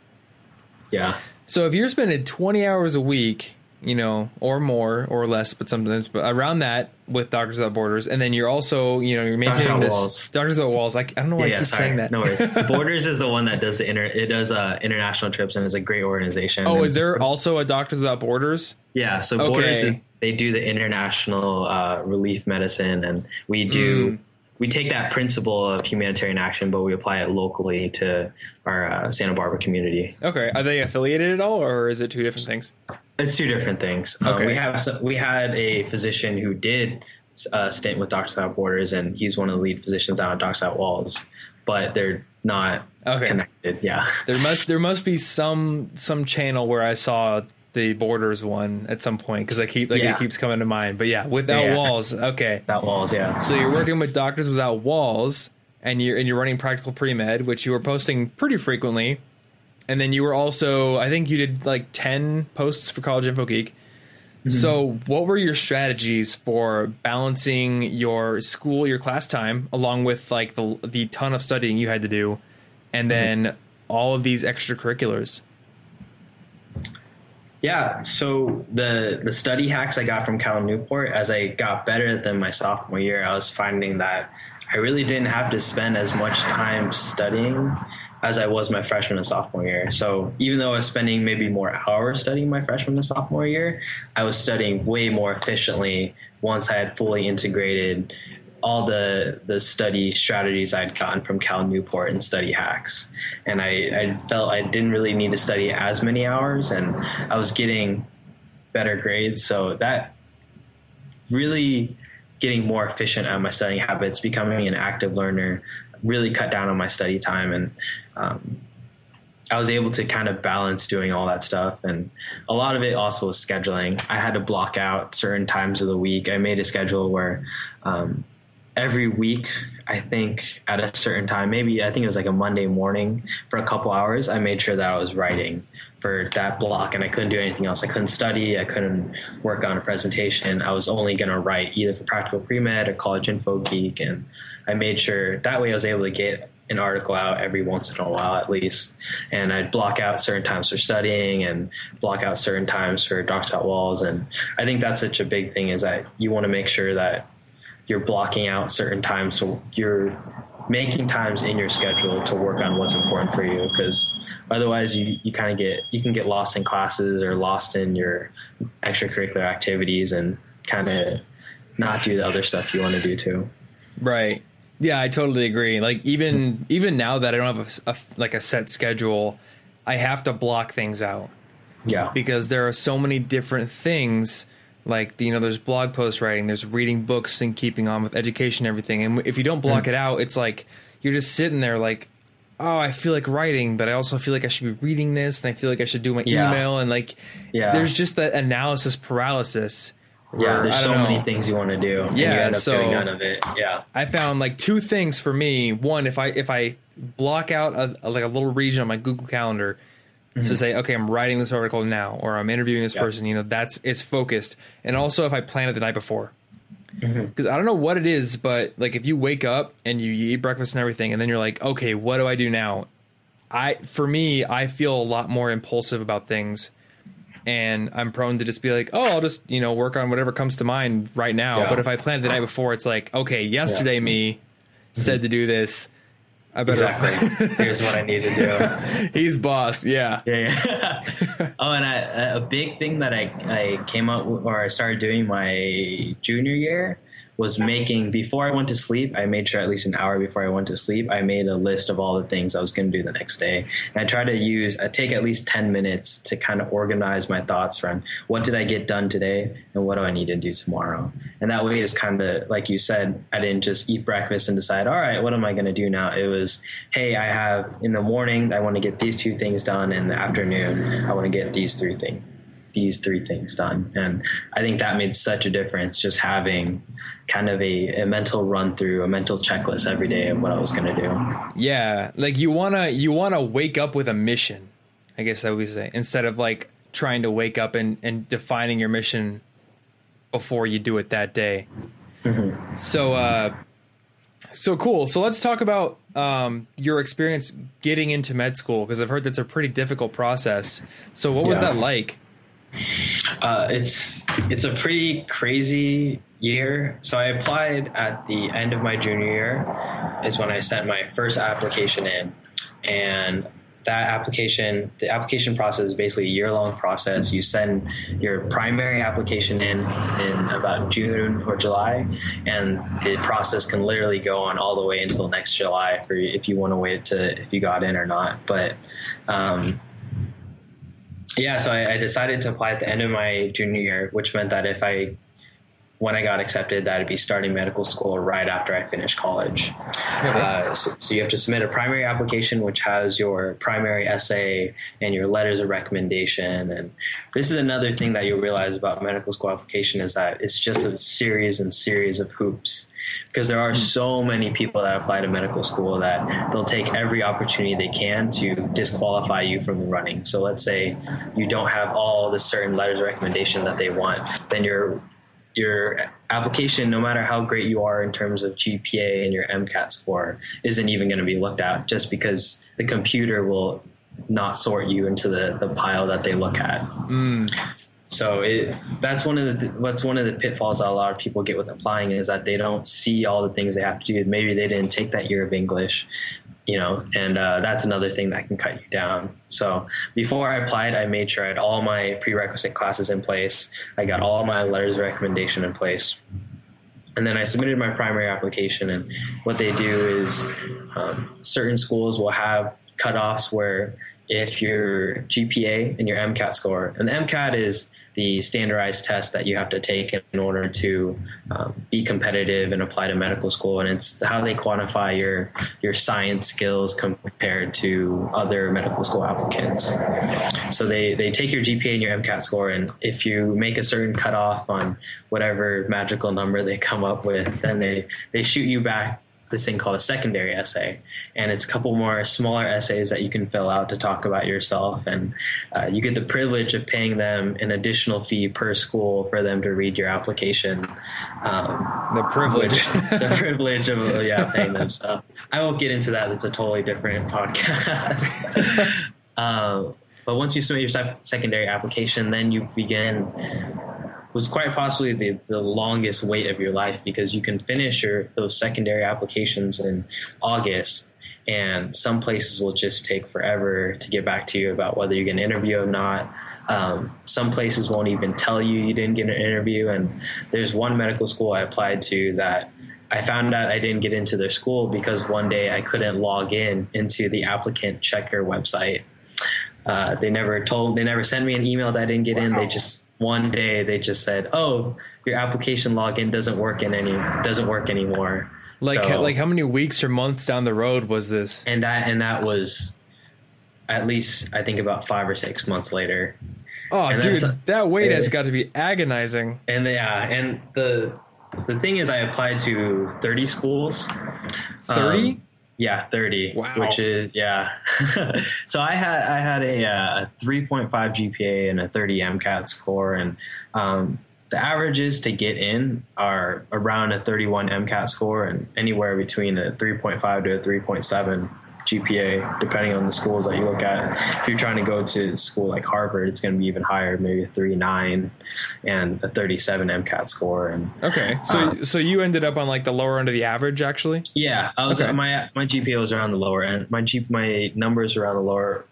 yeah. So if you're spending 20 hours a week, you know, or more or less, but sometimes but around that with Doctors Without Borders, and then you're also, you know, you're maintaining Without this Walls. Doctors Without Walls. Like I don't know why I yeah, keep sorry. saying that. No worries. <laughs> Borders is the one that does the inter. It does uh, international trips and is a great organization. Oh, And- is there also a Doctors Without Borders? Yeah, so Okay. Borders is they do the international uh, relief medicine, and we do Mm. we take that principle of humanitarian action, but we apply it locally to our uh, Santa Barbara community. Okay, are they affiliated at all, or is it two different things? It's two different things. Um, Okay. we have we had a physician who did uh, stint with Doctors Without Borders, and he's one of the lead physicians out of Doctors Without Walls, but they're not Okay. connected. Yeah, There must there must be some some channel where I saw the Borders one at some point because I keep like Yeah. it keeps coming to mind. But yeah, Without Yeah. Walls. Okay, without Walls. Yeah. So you're working with Doctors Without Walls, and you're and you're running Practical Pre Med, which you were posting pretty frequently, and then you were also I think you did like ten posts for College Info Geek. Mm-hmm. So what were your strategies for balancing your school, your class time, along with like the the ton of studying you had to do, and mm-hmm. then all of these extracurriculars? Yeah, so the the study hacks I got from Cal Newport as I got better than my sophomore year, I was finding that I really didn't have to spend as much time studying as I was my freshman and sophomore year. So even though I was spending maybe more hours studying my freshman and sophomore year, I was studying way more efficiently once I had fully integrated all the the study strategies I'd gotten from Cal Newport and study hacks. And I, I felt I didn't really need to study as many hours and I was getting better grades. So that really getting more efficient at my studying habits, becoming an active learner, really cut down on my study time and um, I was able to kind of balance doing all that stuff. And a lot of it also was scheduling. I had to block out certain times of the week. I made a schedule where um, every week, I think at a certain time, maybe I think it was like a Monday morning for a couple hours, I made sure that I was writing for that block and I couldn't do anything else. I couldn't study. I couldn't work on a presentation. I was only going to write either for Practical Pre-Med or College Info Geek. And I made sure that way I was able to get an article out every once in a while at least. And I'd block out certain times for studying and block out certain times for Docs Out Walls. And I think that's such a big thing is that you want to make sure that you're blocking out certain times so you're making times in your schedule to work on what's important for you because otherwise you, you kind of get you can get lost in classes or lost in your extracurricular activities and kind of not do the other stuff you want to do too Right. Yeah, I totally agree. Like even hmm. even now that I don't have a a, like a set schedule, I have to block things out yeah because there are so many different things. Like you know, there's blog post writing, there's reading books and keeping on with education, and everything. And if you don't block hmm. it out, it's like you're just sitting there like, oh, I feel like writing, but I also feel like I should be reading this, and I feel like I should do my Yeah. email, and like, Yeah. there's just that analysis paralysis. Yeah there's so don't many things you want to do Yeah, you end up so- none of it yeah I found like two things for me. One, if I if I block out a, like a little region on my Google Calendar to say, okay, I'm writing this article now, or I'm interviewing this Yep. person, you know, that's it's focused. And also, if I plan it the night before, Mm-hmm. because I don't know what it is, but like if you wake up and you, you eat breakfast and everything, and then you're like, okay, what do I do now? I for me, I feel a lot more impulsive about things. And I'm prone to just be like, oh, I'll just you know work on whatever comes to mind right now. Yeah. But if I plan the night before, it's like, okay, yesterday Yeah. me mm-hmm. said to do this. I better. Exactly. <laughs> Here's what I need to do. He's boss. Yeah. Yeah. yeah. <laughs> oh, and I, a big thing that I, I came up with, or I started doing my junior year was making before I went to sleep. I made sure at least an hour before I went to sleep, I made a list of all the things I was going to do the next day. And I try to use, I take at least 10 minutes to kind of organize my thoughts from what did I get done today and what do I need to do tomorrow. And that way is kind of, like you said, I didn't just eat breakfast and decide, all right, what am I going to do now? It was, hey, I have in the morning, I want to get these two things done. In the afternoon, I want to get these three things these three things done. And I think that made such a difference just having kind of a, a mental run through, a mental checklist every day of what I was going to do. Yeah, like you wanna you wanna wake up with a mission. I guess that would say instead of like trying to wake up and, and defining your mission before you do it that day. Mm-hmm. So, uh, so cool. So let's talk about um, your experience getting into med school because I've heard that's a pretty difficult process. So, what was yeah. that like? Uh, it's it's a pretty crazy year. So I applied at the end of my junior year is when I sent my first application in, and that application, the application process is basically a year long process. You send your primary application in in about June or July, and the process can literally go on all the way until next July for if you want to wait to if you got in or not. But um, yeah, so I, I, decided to apply at the end of my junior year, which meant that if I, when I got accepted, that I'd be starting medical school right after I finished college. Uh, so, so, you have to submit a primary application, which has your primary essay and your letters of recommendation. And this is another thing that you'll realize about medical school application is that it's just a series and series of hoops because there are so many people that apply to medical school that they'll take every opportunity they can to disqualify you from running. So let's say you don't have all the certain letters of recommendation that they want, then your your application, no matter how great you are in terms of GPA and your MCAT score, isn't even going to be looked at just because the computer will not sort you into the, the pile that they look at. Mm. So it, that's one of the what's one of the pitfalls that a lot of people get with applying is that they don't see all the things they have to do. Maybe they didn't take that year of English, you know, and uh, that's another thing that can cut you down. So before I applied, I made sure I had all my prerequisite classes in place. I got all my letters of recommendation in place. And then I submitted my primary application, and what they do is um, certain schools will have cutoffs where if your GPA and your MCAT score, and the MCAT is the standardized test that you have to take in order to um, be competitive and apply to medical school, and it's how they quantify your your science skills compared to other medical school applicants. So they they take your GPA and your MCAT score, and if you make a certain cutoff on whatever magical number they come up with, then they they shoot you back this thing called a secondary essay, and it's a couple more smaller essays that you can fill out to talk about yourself, and uh, you get the privilege of paying them an additional fee per school for them to read your application. Um, the privilege, the privilege of yeah, paying them. So I won't get into that. It's a totally different podcast. <laughs> uh, but once you submit your secondary application, then you begin was quite possibly the, the longest wait of your life because you can finish your those secondary applications in August and some places will just take forever to get back to you about whether you get an interview or not. Um, some places won't even tell you you didn't get an interview. And there's one medical school I applied to that I found out I didn't get into their school because one day I couldn't log in into the applicant checker website. Uh, they never told, they never sent me an email that I didn't get wow. in. They just one day they just said, "Oh, your application login doesn't work in any doesn't work anymore." Like so, like how many weeks or months down the road was this? And that and that was at least I think about five or six months later. Oh, and dude, that wait has got to be agonizing. And yeah, and the the thing is, I applied to thirty schools. Thirty. Um, yeah, thirty. Wow. Which is yeah. <laughs> so I had I had a, uh, a three point five GPA and a thirty MCAT score, and um, the averages to get in are around a thirty one MCAT score and anywhere between a three point five to a three point seven GPA, depending on the schools that you look at. If you're trying to go to school like Harvard, it's going to be even higher, maybe a 39 and a 37 MCAT score. And okay, so uh, so you ended up on like the lower end of the average, actually. Yeah, I was okay. my my GPA was around the lower end. My G, my numbers around the lower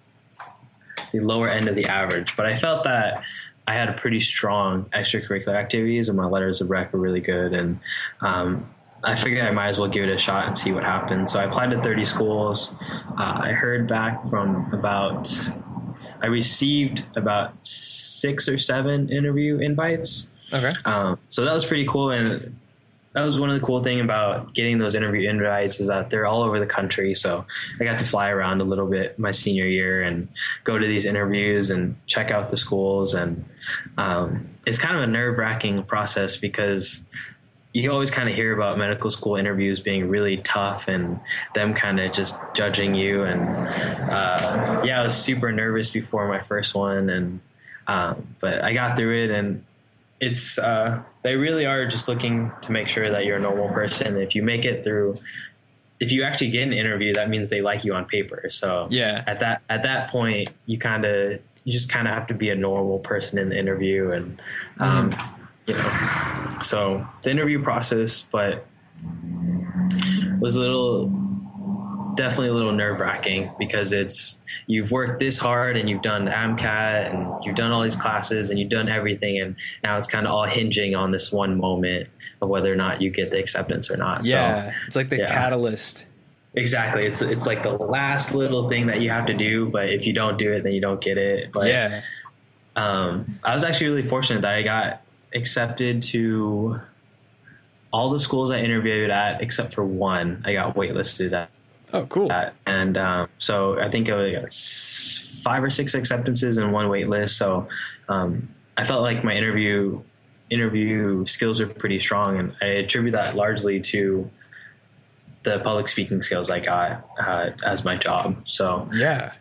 the lower end of the average, but I felt that I had a pretty strong extracurricular activities, and my letters of rec were really good. And um, I figured I might as well give it a shot and see what happens. So I applied to 30 schools. Uh, I heard back from about, I received about six or seven interview invites. Okay. Um, so that was pretty cool. And that was one of the cool thing about getting those interview invites is that they're all over the country. So I got to fly around a little bit my senior year and go to these interviews and check out the schools. And um, it's kind of a nerve wracking process because you always kind of hear about medical school interviews being really tough and them kind of just judging you. And uh, yeah, I was super nervous before my first one, and um, but I got through it and it's uh, they really are just looking to make sure that you're a normal person. If you make it through, if you actually get an interview, that means they like you on paper. So yeah, at that at that point, you kind of you just kind of have to be a normal person in the interview, and um, mm. You know, so the interview process, but was a little definitely a little nerve wracking because it's you've worked this hard and you've done AMCAT and you've done all these classes and you've done everything and now it's kind of all hinging on this one moment of whether or not you get the acceptance or not. Yeah, so, it's like the yeah. catalyst. Exactly. It's it's like the last little thing that you have to do, but if you don't do it, then you don't get it. But yeah, um, I was actually really fortunate that I got accepted to all the schools I interviewed at except for one. I got waitlisted at Oh, cool. Uh, and um, so I think I got five or six acceptances and one waitlist. So um, I felt like my interview interview skills are pretty strong, and I attribute that largely to the public speaking skills I got uh, as my job. So yeah,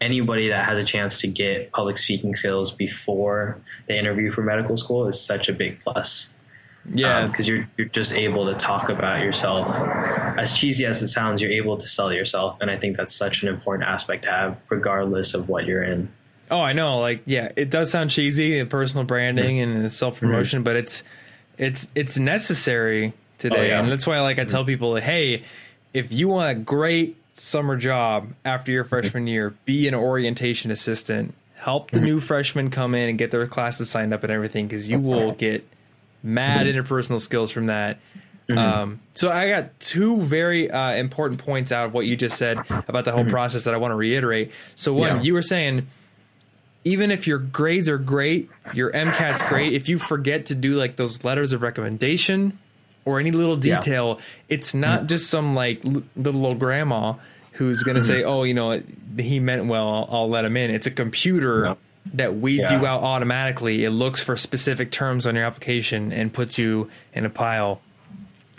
anybody that has a chance to get public speaking skills before they interview for medical school is such a big plus. Yeah, because um, you're you're just able to talk about yourself. As cheesy as it sounds, you're able to sell yourself, and I think that's such an important aspect to have, regardless of what you're in. Oh, I know. Like, yeah, it does sound cheesy, personal branding mm-hmm. and self promotion, mm-hmm. but it's it's it's necessary today, oh, yeah. and that's why, like, I tell mm-hmm. people, hey, if you want a great summer job after your freshman year, be an orientation assistant. Help the new freshmen come in and get their classes signed up and everything, because you will get mad interpersonal skills from that. Um, so I got two very uh, important points out of what you just said about the whole mm-hmm. process that I want to reiterate. So one, yeah. you were saying even if your grades are great, your MCAT's great, if you forget to do like those letters of recommendation or any little detail, yeah. it's not mm-hmm. just some like little old grandma who's going to say, "Oh, you know, he meant well. I'll, I'll let him in." It's a computer that weeds yeah. you out automatically. It looks for specific terms on your application and puts you in a pile.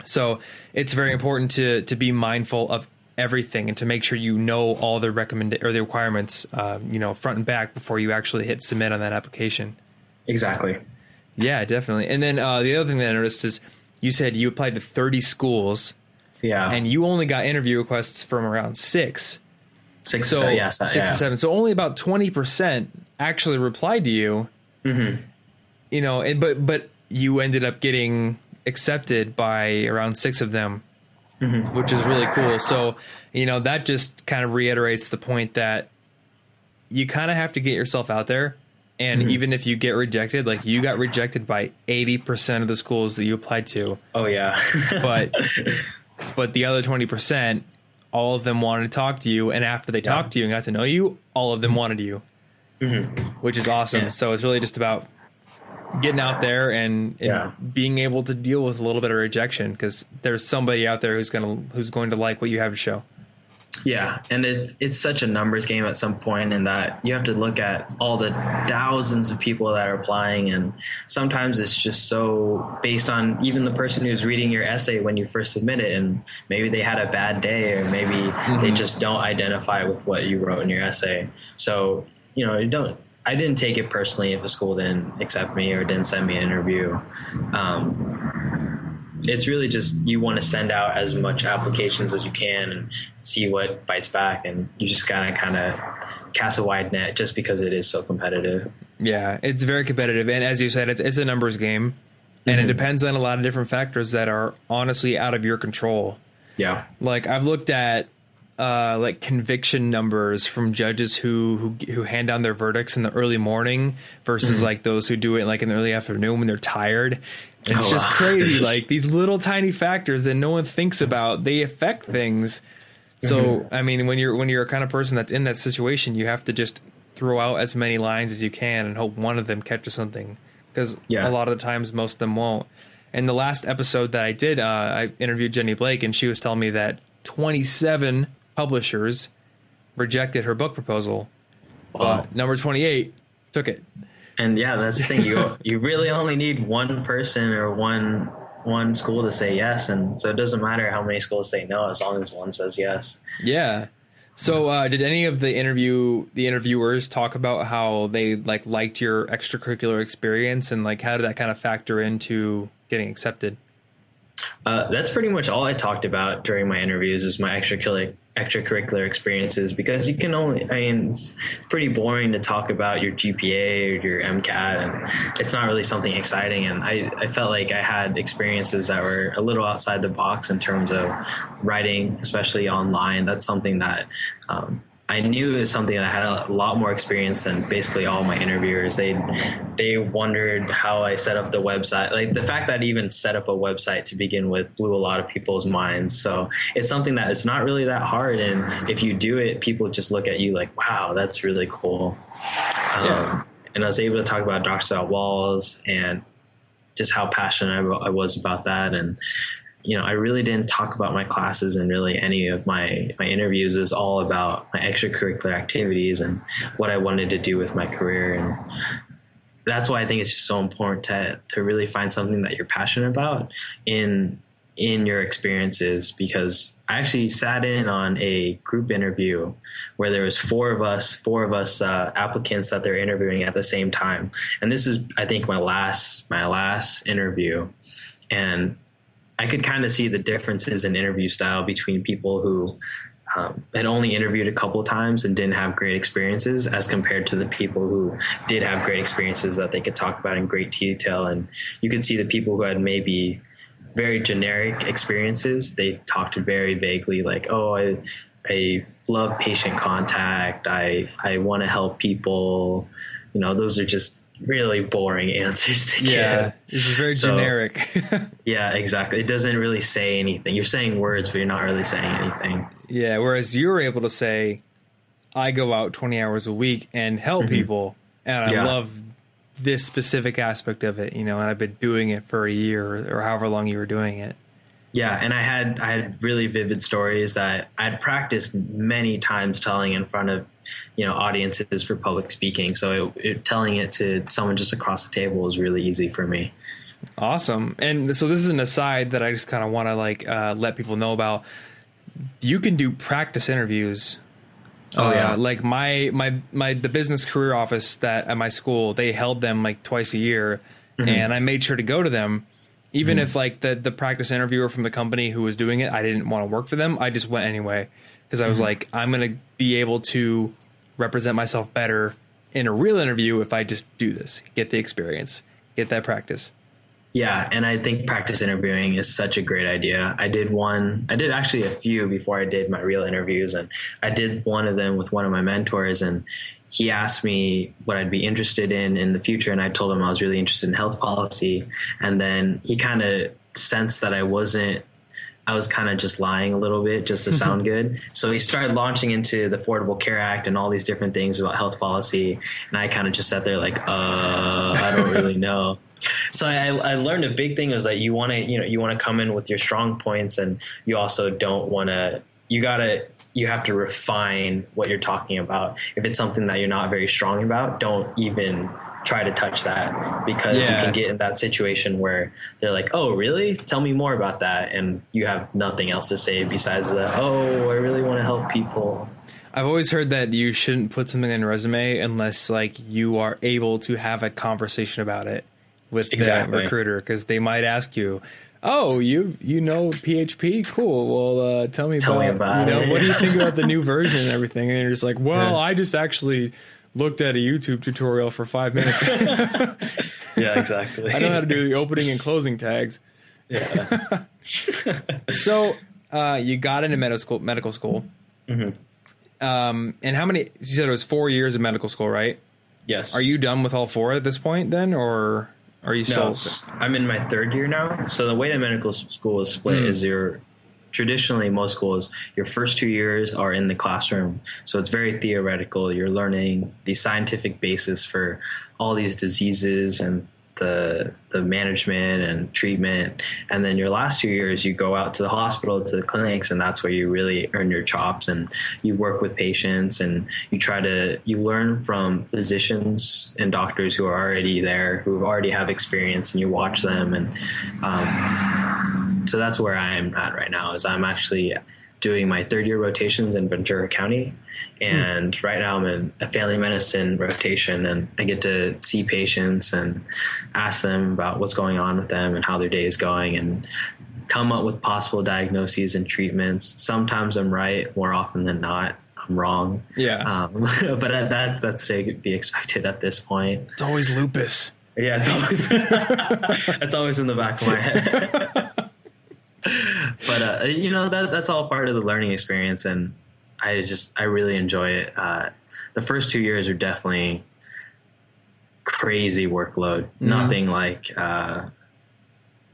So it's very important to to be mindful of everything and to make sure you know all the recommend or the requirements, um, you know, front and back before you actually hit submit on that application. Exactly. Yeah, definitely. And then uh, the other thing that I noticed is you said you applied to 30 schools. Yeah. And you only got interview requests from around six. Six, so, seven, yes, six yeah. to seven. So only about 20% actually replied to you. Mm-hmm. You know, and, but but you ended up getting accepted by around six of them, mm-hmm. which is really cool. So you know that just kind of reiterates the point that you kind of have to get yourself out there. And mm-hmm. even if you get rejected, like you got rejected by eighty percent of the schools that you applied to. Oh yeah, <laughs> but but the other twenty percent, all of them wanted to talk to you, and after they yeah. talked to you and got to know you, all of them wanted you mm-hmm. which is awesome. Yeah. So it's really just about getting out there and, and yeah. being able to deal with a little bit of rejection because there's somebody out there who's gonna who's going to like what you have to show. Yeah, and it, it's such a numbers game at some point, in that you have to look at all the thousands of people that are applying, and sometimes it's just so based on even the person who's reading your essay when you first submit it, and maybe they had a bad day, or maybe mm-hmm. they just don't identify with what you wrote in your essay. So you know, you don't. I didn't take it personally if a school didn't accept me or didn't send me an interview. Um, it's really just you want to send out as much applications as you can and see what bites back, and you just gotta kind of cast a wide net just because it is so competitive. Yeah, it's very competitive, and as you said, it's it's a numbers game, and mm-hmm. it depends on a lot of different factors that are honestly out of your control. Yeah, like I've looked at uh, like conviction numbers from judges who, who who hand down their verdicts in the early morning versus mm-hmm. like those who do it like in the early afternoon when they're tired. And oh, it's just wow. crazy. <laughs> like these little tiny factors that no one thinks about, they affect things. So mm-hmm. I mean, when you're when you're a kind of person that's in that situation, you have to just throw out as many lines as you can and hope one of them catches something. Because yeah. a lot of the times, most of them won't. And the last episode that I did, uh, I interviewed Jenny Blake, and she was telling me that 27 publishers rejected her book proposal. Wow. number 28 took it. And yeah, that's the thing. You you really only need one person or one one school to say yes, and so it doesn't matter how many schools say no as long as one says yes. Yeah. So, uh, did any of the interview the interviewers talk about how they like liked your extracurricular experience and like how did that kind of factor into getting accepted? Uh, that's pretty much all I talked about during my interviews is my extracurricular extracurricular experiences because you can only I mean it's pretty boring to talk about your GPA or your MCAT and it's not really something exciting and I, I felt like I had experiences that were a little outside the box in terms of writing especially online. That's something that um, I knew it was something that I had a lot more experience than basically all my interviewers. They they wondered how I set up the website. Like the fact that I even set up a website to begin with blew a lot of people's minds. So it's something that it's not really that hard. And if you do it, people just look at you like, wow, that's really cool. Yeah. Um, and I was able to talk about Docs Without Walls and just how passionate I, I was about that. And you know, I really didn't talk about my classes and really any of my, my interviews. Was all about my extracurricular activities and what I wanted to do with my career. And that's why I think it's just so important to, to really find something that you're passionate about in, in your experiences because I actually sat in on a group interview where there was four of us, four of us uh, applicants that they're interviewing at the same time. And this is, I think, my last, my last interview. And I could kind of see the differences in interview style between people who um, had only interviewed a couple times and didn't have great experiences as compared to the people who did have great experiences that they could talk about in great detail. And you could see the people who had maybe very generic experiences, they talked very vaguely, like, oh, I, I love patient contact. I, I want to help people. You know, those are just really boring answers to yeah, get. this is very so, generic. <laughs> yeah, exactly. It doesn't really say anything. You're saying words, but you're not really saying anything. Yeah, whereas you were able to say, I go out 20 hours a week and help mm-hmm. people, and I yeah. love this specific aspect of it, you know, and I've been doing it for a year or however long you were doing it. Yeah, and I had I had really vivid stories that I'd practiced many times telling in front of you know audiences for public speaking. So it, it, telling it to someone just across the table was really easy for me. Awesome. And so this is an aside that I just kind of want to like uh, let people know about. You can do practice interviews. Oh uh, yeah. Like my my my the business career office that at my school they held them like twice a year, mm-hmm. and I made sure to go to them even mm. if like the the practice interviewer from the company who was doing it, I didn't want to work for them. I just went anyway because I was mm-hmm. like, I'm gonna be able to represent myself better in a real interview if I just do this, get the experience, get that practice. Yeah, and I think practice interviewing is such a great idea. I did one, I did actually a few before I did my real interviews, and I did one of them with one of my mentors, and he asked me what I'd be interested in in the future, and I told him I was really interested in health policy. And then he kind of sensed that I wasn't. I was kind of just lying a little bit just to sound <laughs> good. So he started launching into the Affordable Care Act and all these different things about health policy, and I kind of just sat there like, uh, I don't really <laughs> know. So I, I learned a big thing was that you want to, you know, you want to come in with your strong points, and you also don't want to. You gotta you have to refine what you're talking about. If it's something that you're not very strong about, don't even try to touch that because yeah. you can get in that situation where they're like, "Oh, really? Tell me more about that," and you have nothing else to say besides the, "Oh, I really want to help people." I've always heard that you shouldn't put something on a resume unless like you are able to have a conversation about it with exactly. the recruiter because they might ask you, Oh, you you know PHP? Cool. Well, uh, tell me Tell about, me about you know it. what do you think about the new <laughs> version and everything? And you're just like, well, Yeah. I just actually looked at a YouTube tutorial for five minutes. <laughs> Yeah, exactly. I know how to do the opening and closing tags. Yeah. So uh, you got into medical school, medical school. Mm-hmm. Um, and how many? You said it was four years of medical school, right? yes. Are you done with all four at this point then, or are you still? No, s- I'm in my third year now. So the way that medical school is split Mm. is your traditionally most schools your first two years are in the classroom. So it's very theoretical. You're learning the scientific basis for all these diseases and the the management and treatment. And then your last two years you go out to the hospital to the clinics and that's where you really earn your chops and you work with patients and you try to you learn from physicians and doctors who are already there who already have experience and you watch them and um, so that's where i'm at right now is i'm actually doing my third year rotations in ventura county and right now i'm in a family medicine rotation and i get to see patients and ask them about what's going on with them and how their day is going and come up with possible diagnoses and treatments sometimes i'm right more often than not i'm wrong Yeah. um, <laughs> but that's that's to be expected at this point it's always lupus. yeah, it's always <laughs> that's always in the back of my head. <laughs> but uh, you know that that's all part of the learning experience, and I just I really enjoy it. Uh, the first two years are definitely crazy workload. Nothing like uh,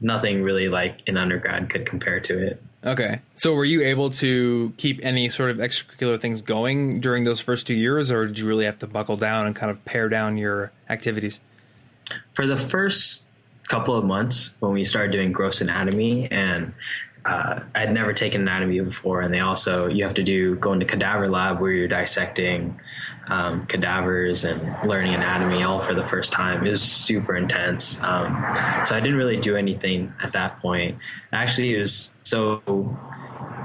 nothing really like an undergrad could compare to it. Okay. So were you able to keep any sort of extracurricular things going during those first two years, or did you really have to buckle down and kind of pare down your activities? for the first couple of months when we started doing gross anatomy and uh, I'd never taken anatomy before, and they also you have to do go into cadaver lab where you're dissecting um, cadavers and learning anatomy all for the first time. It was super intense. Um, so I didn't really do anything at that point. Actually, it was so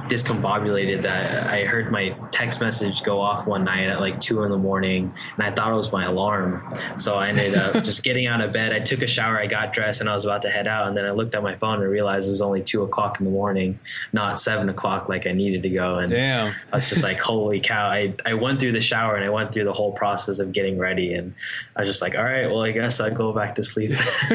discombobulated that I heard my text message go off one night at like two in the morning, and I thought it was my alarm. So I ended up <laughs> just getting out of bed. I took a shower, I got dressed, and I was about to head out. And then I looked at my phone and realized it was only two o'clock in the morning, not seven o'clock like I needed to go. And Damn. I was just like, <laughs> holy cow. I, I went through the shower and I went through the whole process of getting ready. And I was just like, all right, well, I guess I'll go back to sleep. <laughs>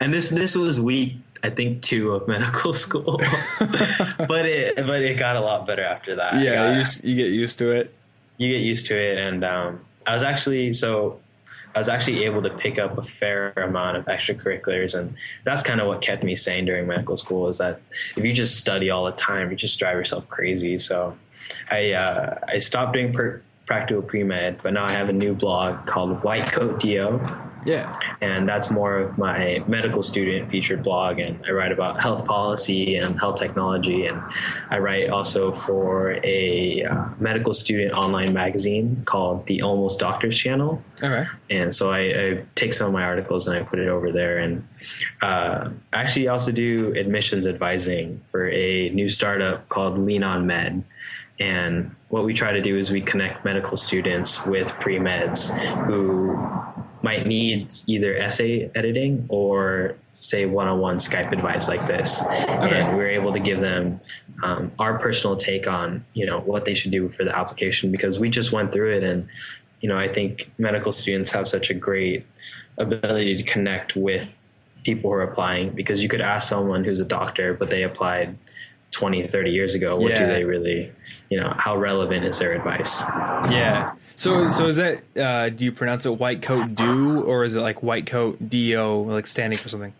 and this this was week, I think, two of medical <laughs> school. <laughs> but it but it got a lot better after that. Yeah, you just you get used to it. you get used to it and um, i was actually so i was actually able to pick up a fair amount of extracurriculars and that's kind of what kept me sane during medical school is that if you just study all the time you just drive yourself crazy so i uh, i stopped doing per- practical pre-med but now i have a new blog called white coat do Yeah. and that's more of my medical student featured blog and i write about health policy and health technology and i write also for a uh, medical student online magazine called the almost doctors channel Okay. and so I, I take some of my articles and I put it over there. And uh, actually, also do admissions advising for a new startup called Lean On Med. And what we try to do is we connect medical students with pre meds who might need either essay editing or say one-on-one Skype advice like this, and we're able to give them um, our personal take on you know what they should do for the application because we just went through it and you know, I think medical students have such a great ability to connect with people who are applying because you could ask someone who's a doctor, but they applied 20, 30 years ago. What Yeah. do they really, you know, how relevant is their advice? Yeah. So so is that uh, do you pronounce it white coat do or is it like white coat do like standing for something?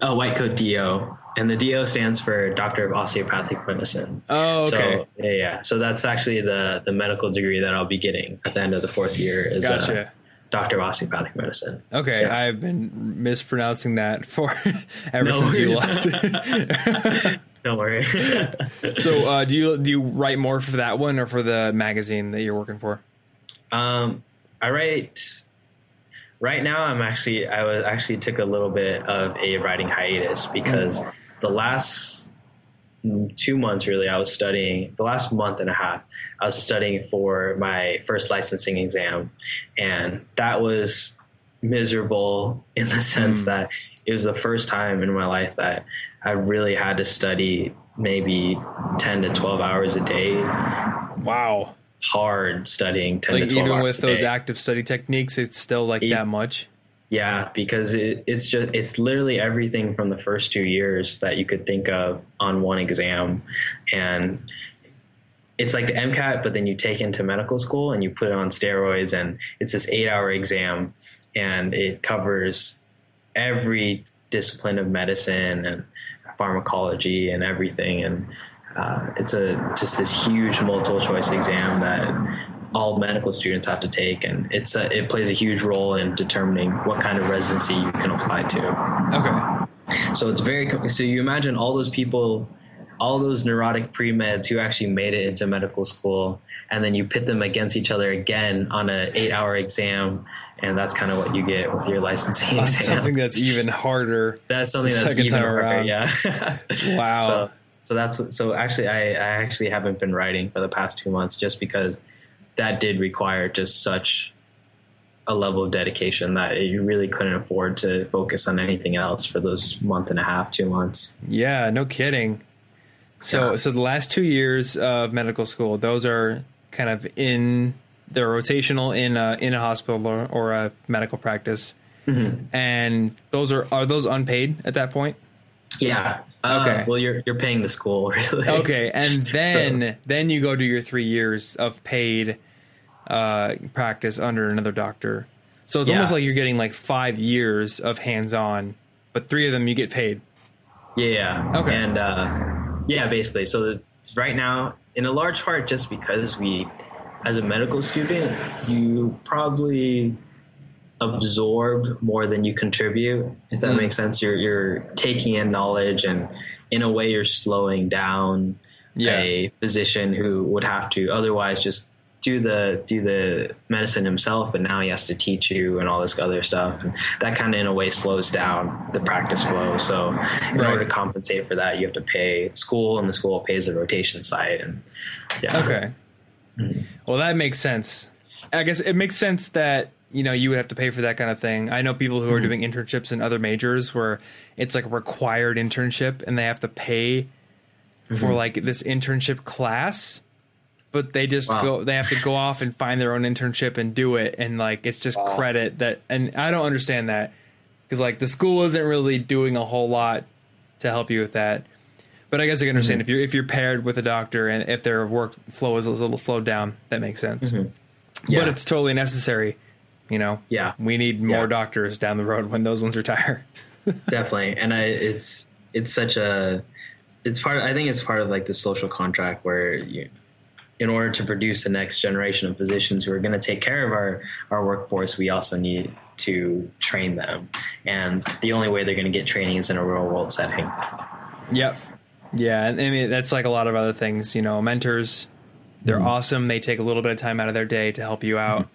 Oh, White Coat DO. And the DO stands for Doctor of Osteopathic Medicine. Oh, okay. So yeah, yeah. So that's actually the the medical degree that I'll be getting at the end of the fourth year is uh, Gotcha. Doctor of Osteopathic Medicine. Okay, Yeah. I've been mispronouncing that for <laughs> ever No since you lost it. <laughs> Don't worry. <laughs> so, uh, do you do you write more for that one or for the magazine that you're working for? Um, I write right now. I'm actually I was actually took a little bit of a writing hiatus because the last two months really I was studying. The last month and a half I was studying for my first licensing exam, and that was miserable in the sense mm. that it was the first time in my life that I really had to study maybe 10 to 12 hours a day. Wow. Hard studying 10 like to 12 even with those active study techniques, it's still like it, that much. Yeah, because it, it's just it's literally everything from the first two years that you could think of on one exam, and it's like the MCAT, but then you take into medical school and you put it on steroids, and it's this eight-hour exam, and it covers every discipline of medicine and pharmacology and everything, and uh, it's a just this huge multiple choice exam that all medical students have to take, and it's a, it plays a huge role in determining what kind of residency you can apply to. Okay. So it's very so you imagine all those people, all those neurotic pre meds who actually made it into medical school, and then you pit them against each other again on an eight hour exam. And that's kind of what you get with your licensing <laughs> exam. Something that's even harder. That's something that's even harder. Around. Yeah. <laughs> wow. So, so that's so actually I, I actually haven't been writing for the past two months just because that did require just such a level of dedication that you really couldn't afford to focus on anything else for those month and a half, two months. Yeah, no kidding. So, yeah. so the last two years of medical school, those are kind of in they're rotational in a, in a hospital or, or a medical practice, mm-hmm. and those are are those unpaid at that point? Yeah. Uh, okay. Well, you're you're paying the school <laughs> really. Okay, and then so. then you go to your three years of paid uh, practice under another doctor. So it's yeah. almost like you're getting like five years of hands on, but three of them you get paid. Yeah. Okay. And uh, yeah, basically. So right now, in a large part, just because we, as a medical student, you probably absorb more than you contribute. If that mm. makes sense, you're you're taking in knowledge, and in a way, you're slowing down yeah. a physician who would have to otherwise just do the do the medicine himself, but now he has to teach you and all this other stuff. And that kind of in a way slows down the practice flow. So in right. order to compensate for that, you have to pay school, and the school pays the rotation site. And yeah. Okay. Mm-hmm. Well, that makes sense. I guess it makes sense that you know you would have to pay for that kind of thing. I know people who are mm-hmm. doing internships in other majors where it's like a required internship and they have to pay mm-hmm. for like this internship class but they just wow. go they have to go <laughs> off and find their own internship and do it and like it's just wow. credit that and I don't understand that because like the school isn't really doing a whole lot to help you with that. But I guess I can understand mm-hmm. if you're if you're paired with a doctor and if their workflow is a little slowed down, that makes sense. Mm-hmm. Yeah. But it's totally necessary. You know, yeah, we need more yeah. doctors down the road when those ones retire. <laughs> Definitely, and I, it's it's such a it's part. I think it's part of like the social contract where you in order to produce the next generation of physicians who are going to take care of our, our workforce, we also need to train them. And the only way they're going to get training is in a real world setting. Yep. Yeah. I mean, that's like a lot of other things. You know, mentors, they're mm-hmm. awesome. They take a little bit of time out of their day to help you out.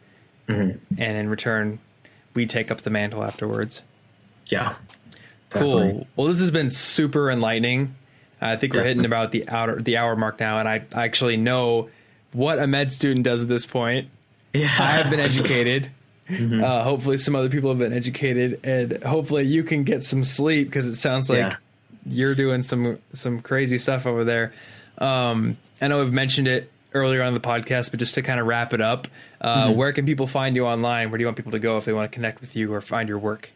Mm-hmm. And in return, we take up the mantle afterwards. Yeah. Definitely. Cool. Well, this has been super enlightening. I think we're hitting about the hour the hour mark now, and I actually know what a med student does at this point. Yeah. I have been educated. Mm-hmm. Uh, hopefully, some other people have been educated, and hopefully, you can get some sleep because it sounds like yeah. You're doing some some crazy stuff over there. Um, I know I've mentioned it earlier on the podcast, but just to kind of wrap it up, uh, mm-hmm. where can people find you online? Where do you want people to go if they want to connect with you or find your work?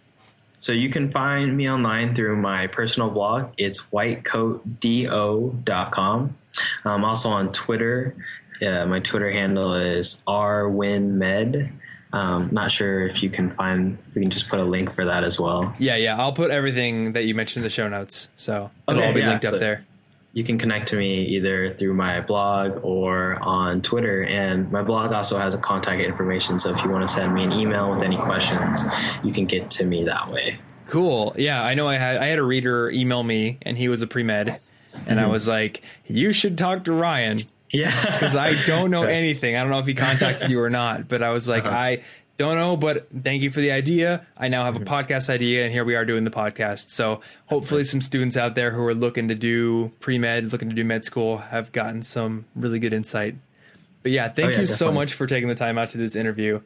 So you can find me online through my personal blog. It's whitecoatdo.com. I'm also on Twitter. Yeah, my Twitter handle is rwinmed. Um, not sure if you can find. We can just put a link for that as well. Yeah, yeah. I'll put everything that you mentioned in the show notes, so it'll okay, all be yeah, linked so up there you can connect to me either through my blog or on Twitter. And my blog also has a contact information. So if you want to send me an email with any questions, you can get to me that way. Cool. Yeah, I know I had I had a reader email me and he was a pre-med and mm-hmm. I was like, "You should talk to Ryan." Yeah. <laughs> Cuz I don't know anything. I don't know if he contacted you or not, but I was like, uh-huh. "I don't know, but thank you for the idea. I now have a mm-hmm. podcast idea, and here we are doing the podcast. So hopefully, some students out there who are looking to do pre med, looking to do med school, have gotten some really good insight. But yeah, thank oh, yeah, you definitely. so much for taking the time out to this interview.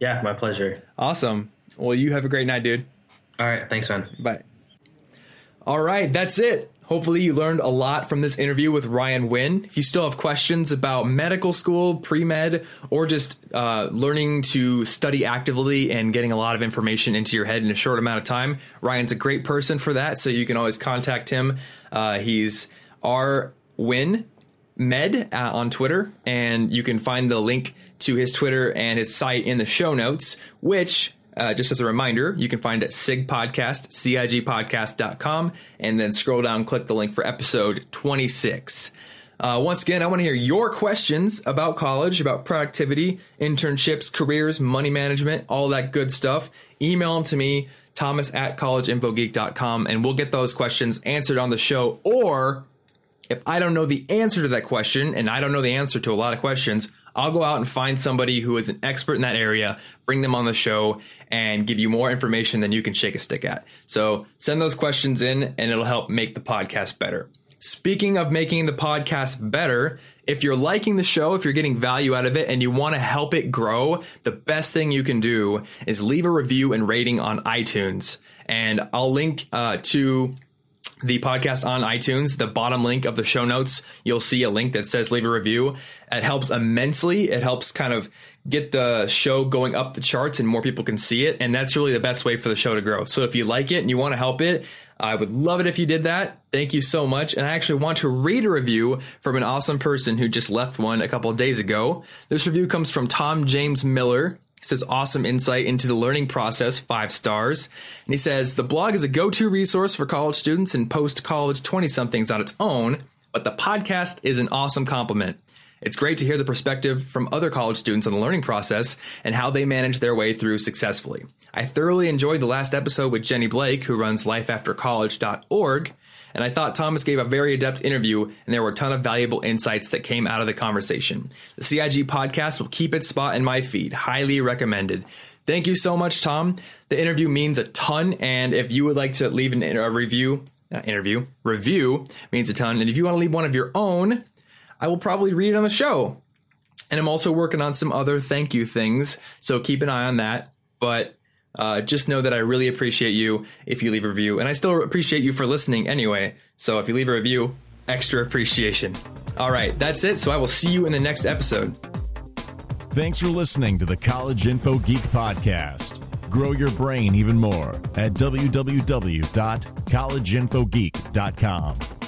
Yeah, my pleasure. Awesome. Well, you have a great night, dude. All right. Thanks, man. Bye. All right, that's it. Hopefully, you learned a lot from this interview with Ryan Nguyen. If you still have questions about medical school, pre med, or just uh, learning to study actively and getting a lot of information into your head in a short amount of time, Ryan's a great person for that. So you can always contact him. Uh, he's R Win Med uh, on Twitter, and you can find the link to his Twitter and his site in the show notes, which uh, just as a reminder, you can find at CIG Podcast, CIGpodcast.com, and then scroll down, click the link for episode 26. Uh, once again, I want to hear your questions about college, about productivity, internships, careers, money management, all that good stuff. Email them to me, thomas at collegeinfogeek.com, and we'll get those questions answered on the show. Or if I don't know the answer to that question, and I don't know the answer to a lot of questions, I'll go out and find somebody who is an expert in that area, bring them on the show, and give you more information than you can shake a stick at. So send those questions in, and it'll help make the podcast better. Speaking of making the podcast better, if you're liking the show, if you're getting value out of it and you want to help it grow, the best thing you can do is leave a review and rating on iTunes. And I'll link uh, to the podcast on iTunes, the bottom link of the show notes, you'll see a link that says leave a review. It helps immensely. It helps kind of get the show going up the charts and more people can see it. And that's really the best way for the show to grow. So if you like it and you want to help it, I would love it if you did that. Thank you so much. And I actually want to read a review from an awesome person who just left one a couple of days ago. This review comes from Tom James Miller says awesome insight into the learning process, five stars. And he says the blog is a go-to resource for college students and post-college 20-somethings on its own, but the podcast is an awesome complement. It's great to hear the perspective from other college students on the learning process and how they manage their way through successfully. I thoroughly enjoyed the last episode with Jenny Blake, who runs lifeaftercollege.org, and I thought Thomas gave a very adept interview, and there were a ton of valuable insights that came out of the conversation. The CIG podcast will keep its spot in my feed. Highly recommended. Thank you so much, Tom. The interview means a ton, and if you would like to leave an, a review, interview, review means a ton, and if you want to leave one of your own, I will probably read it on the show. And I'm also working on some other thank you things, so keep an eye on that. But uh, just know that I really appreciate you if you leave a review, and I still appreciate you for listening anyway. So if you leave a review, extra appreciation. All right, that's it. So I will see you in the next episode. Thanks for listening to the College Info Geek Podcast. Grow your brain even more at www.collegeinfogeek.com.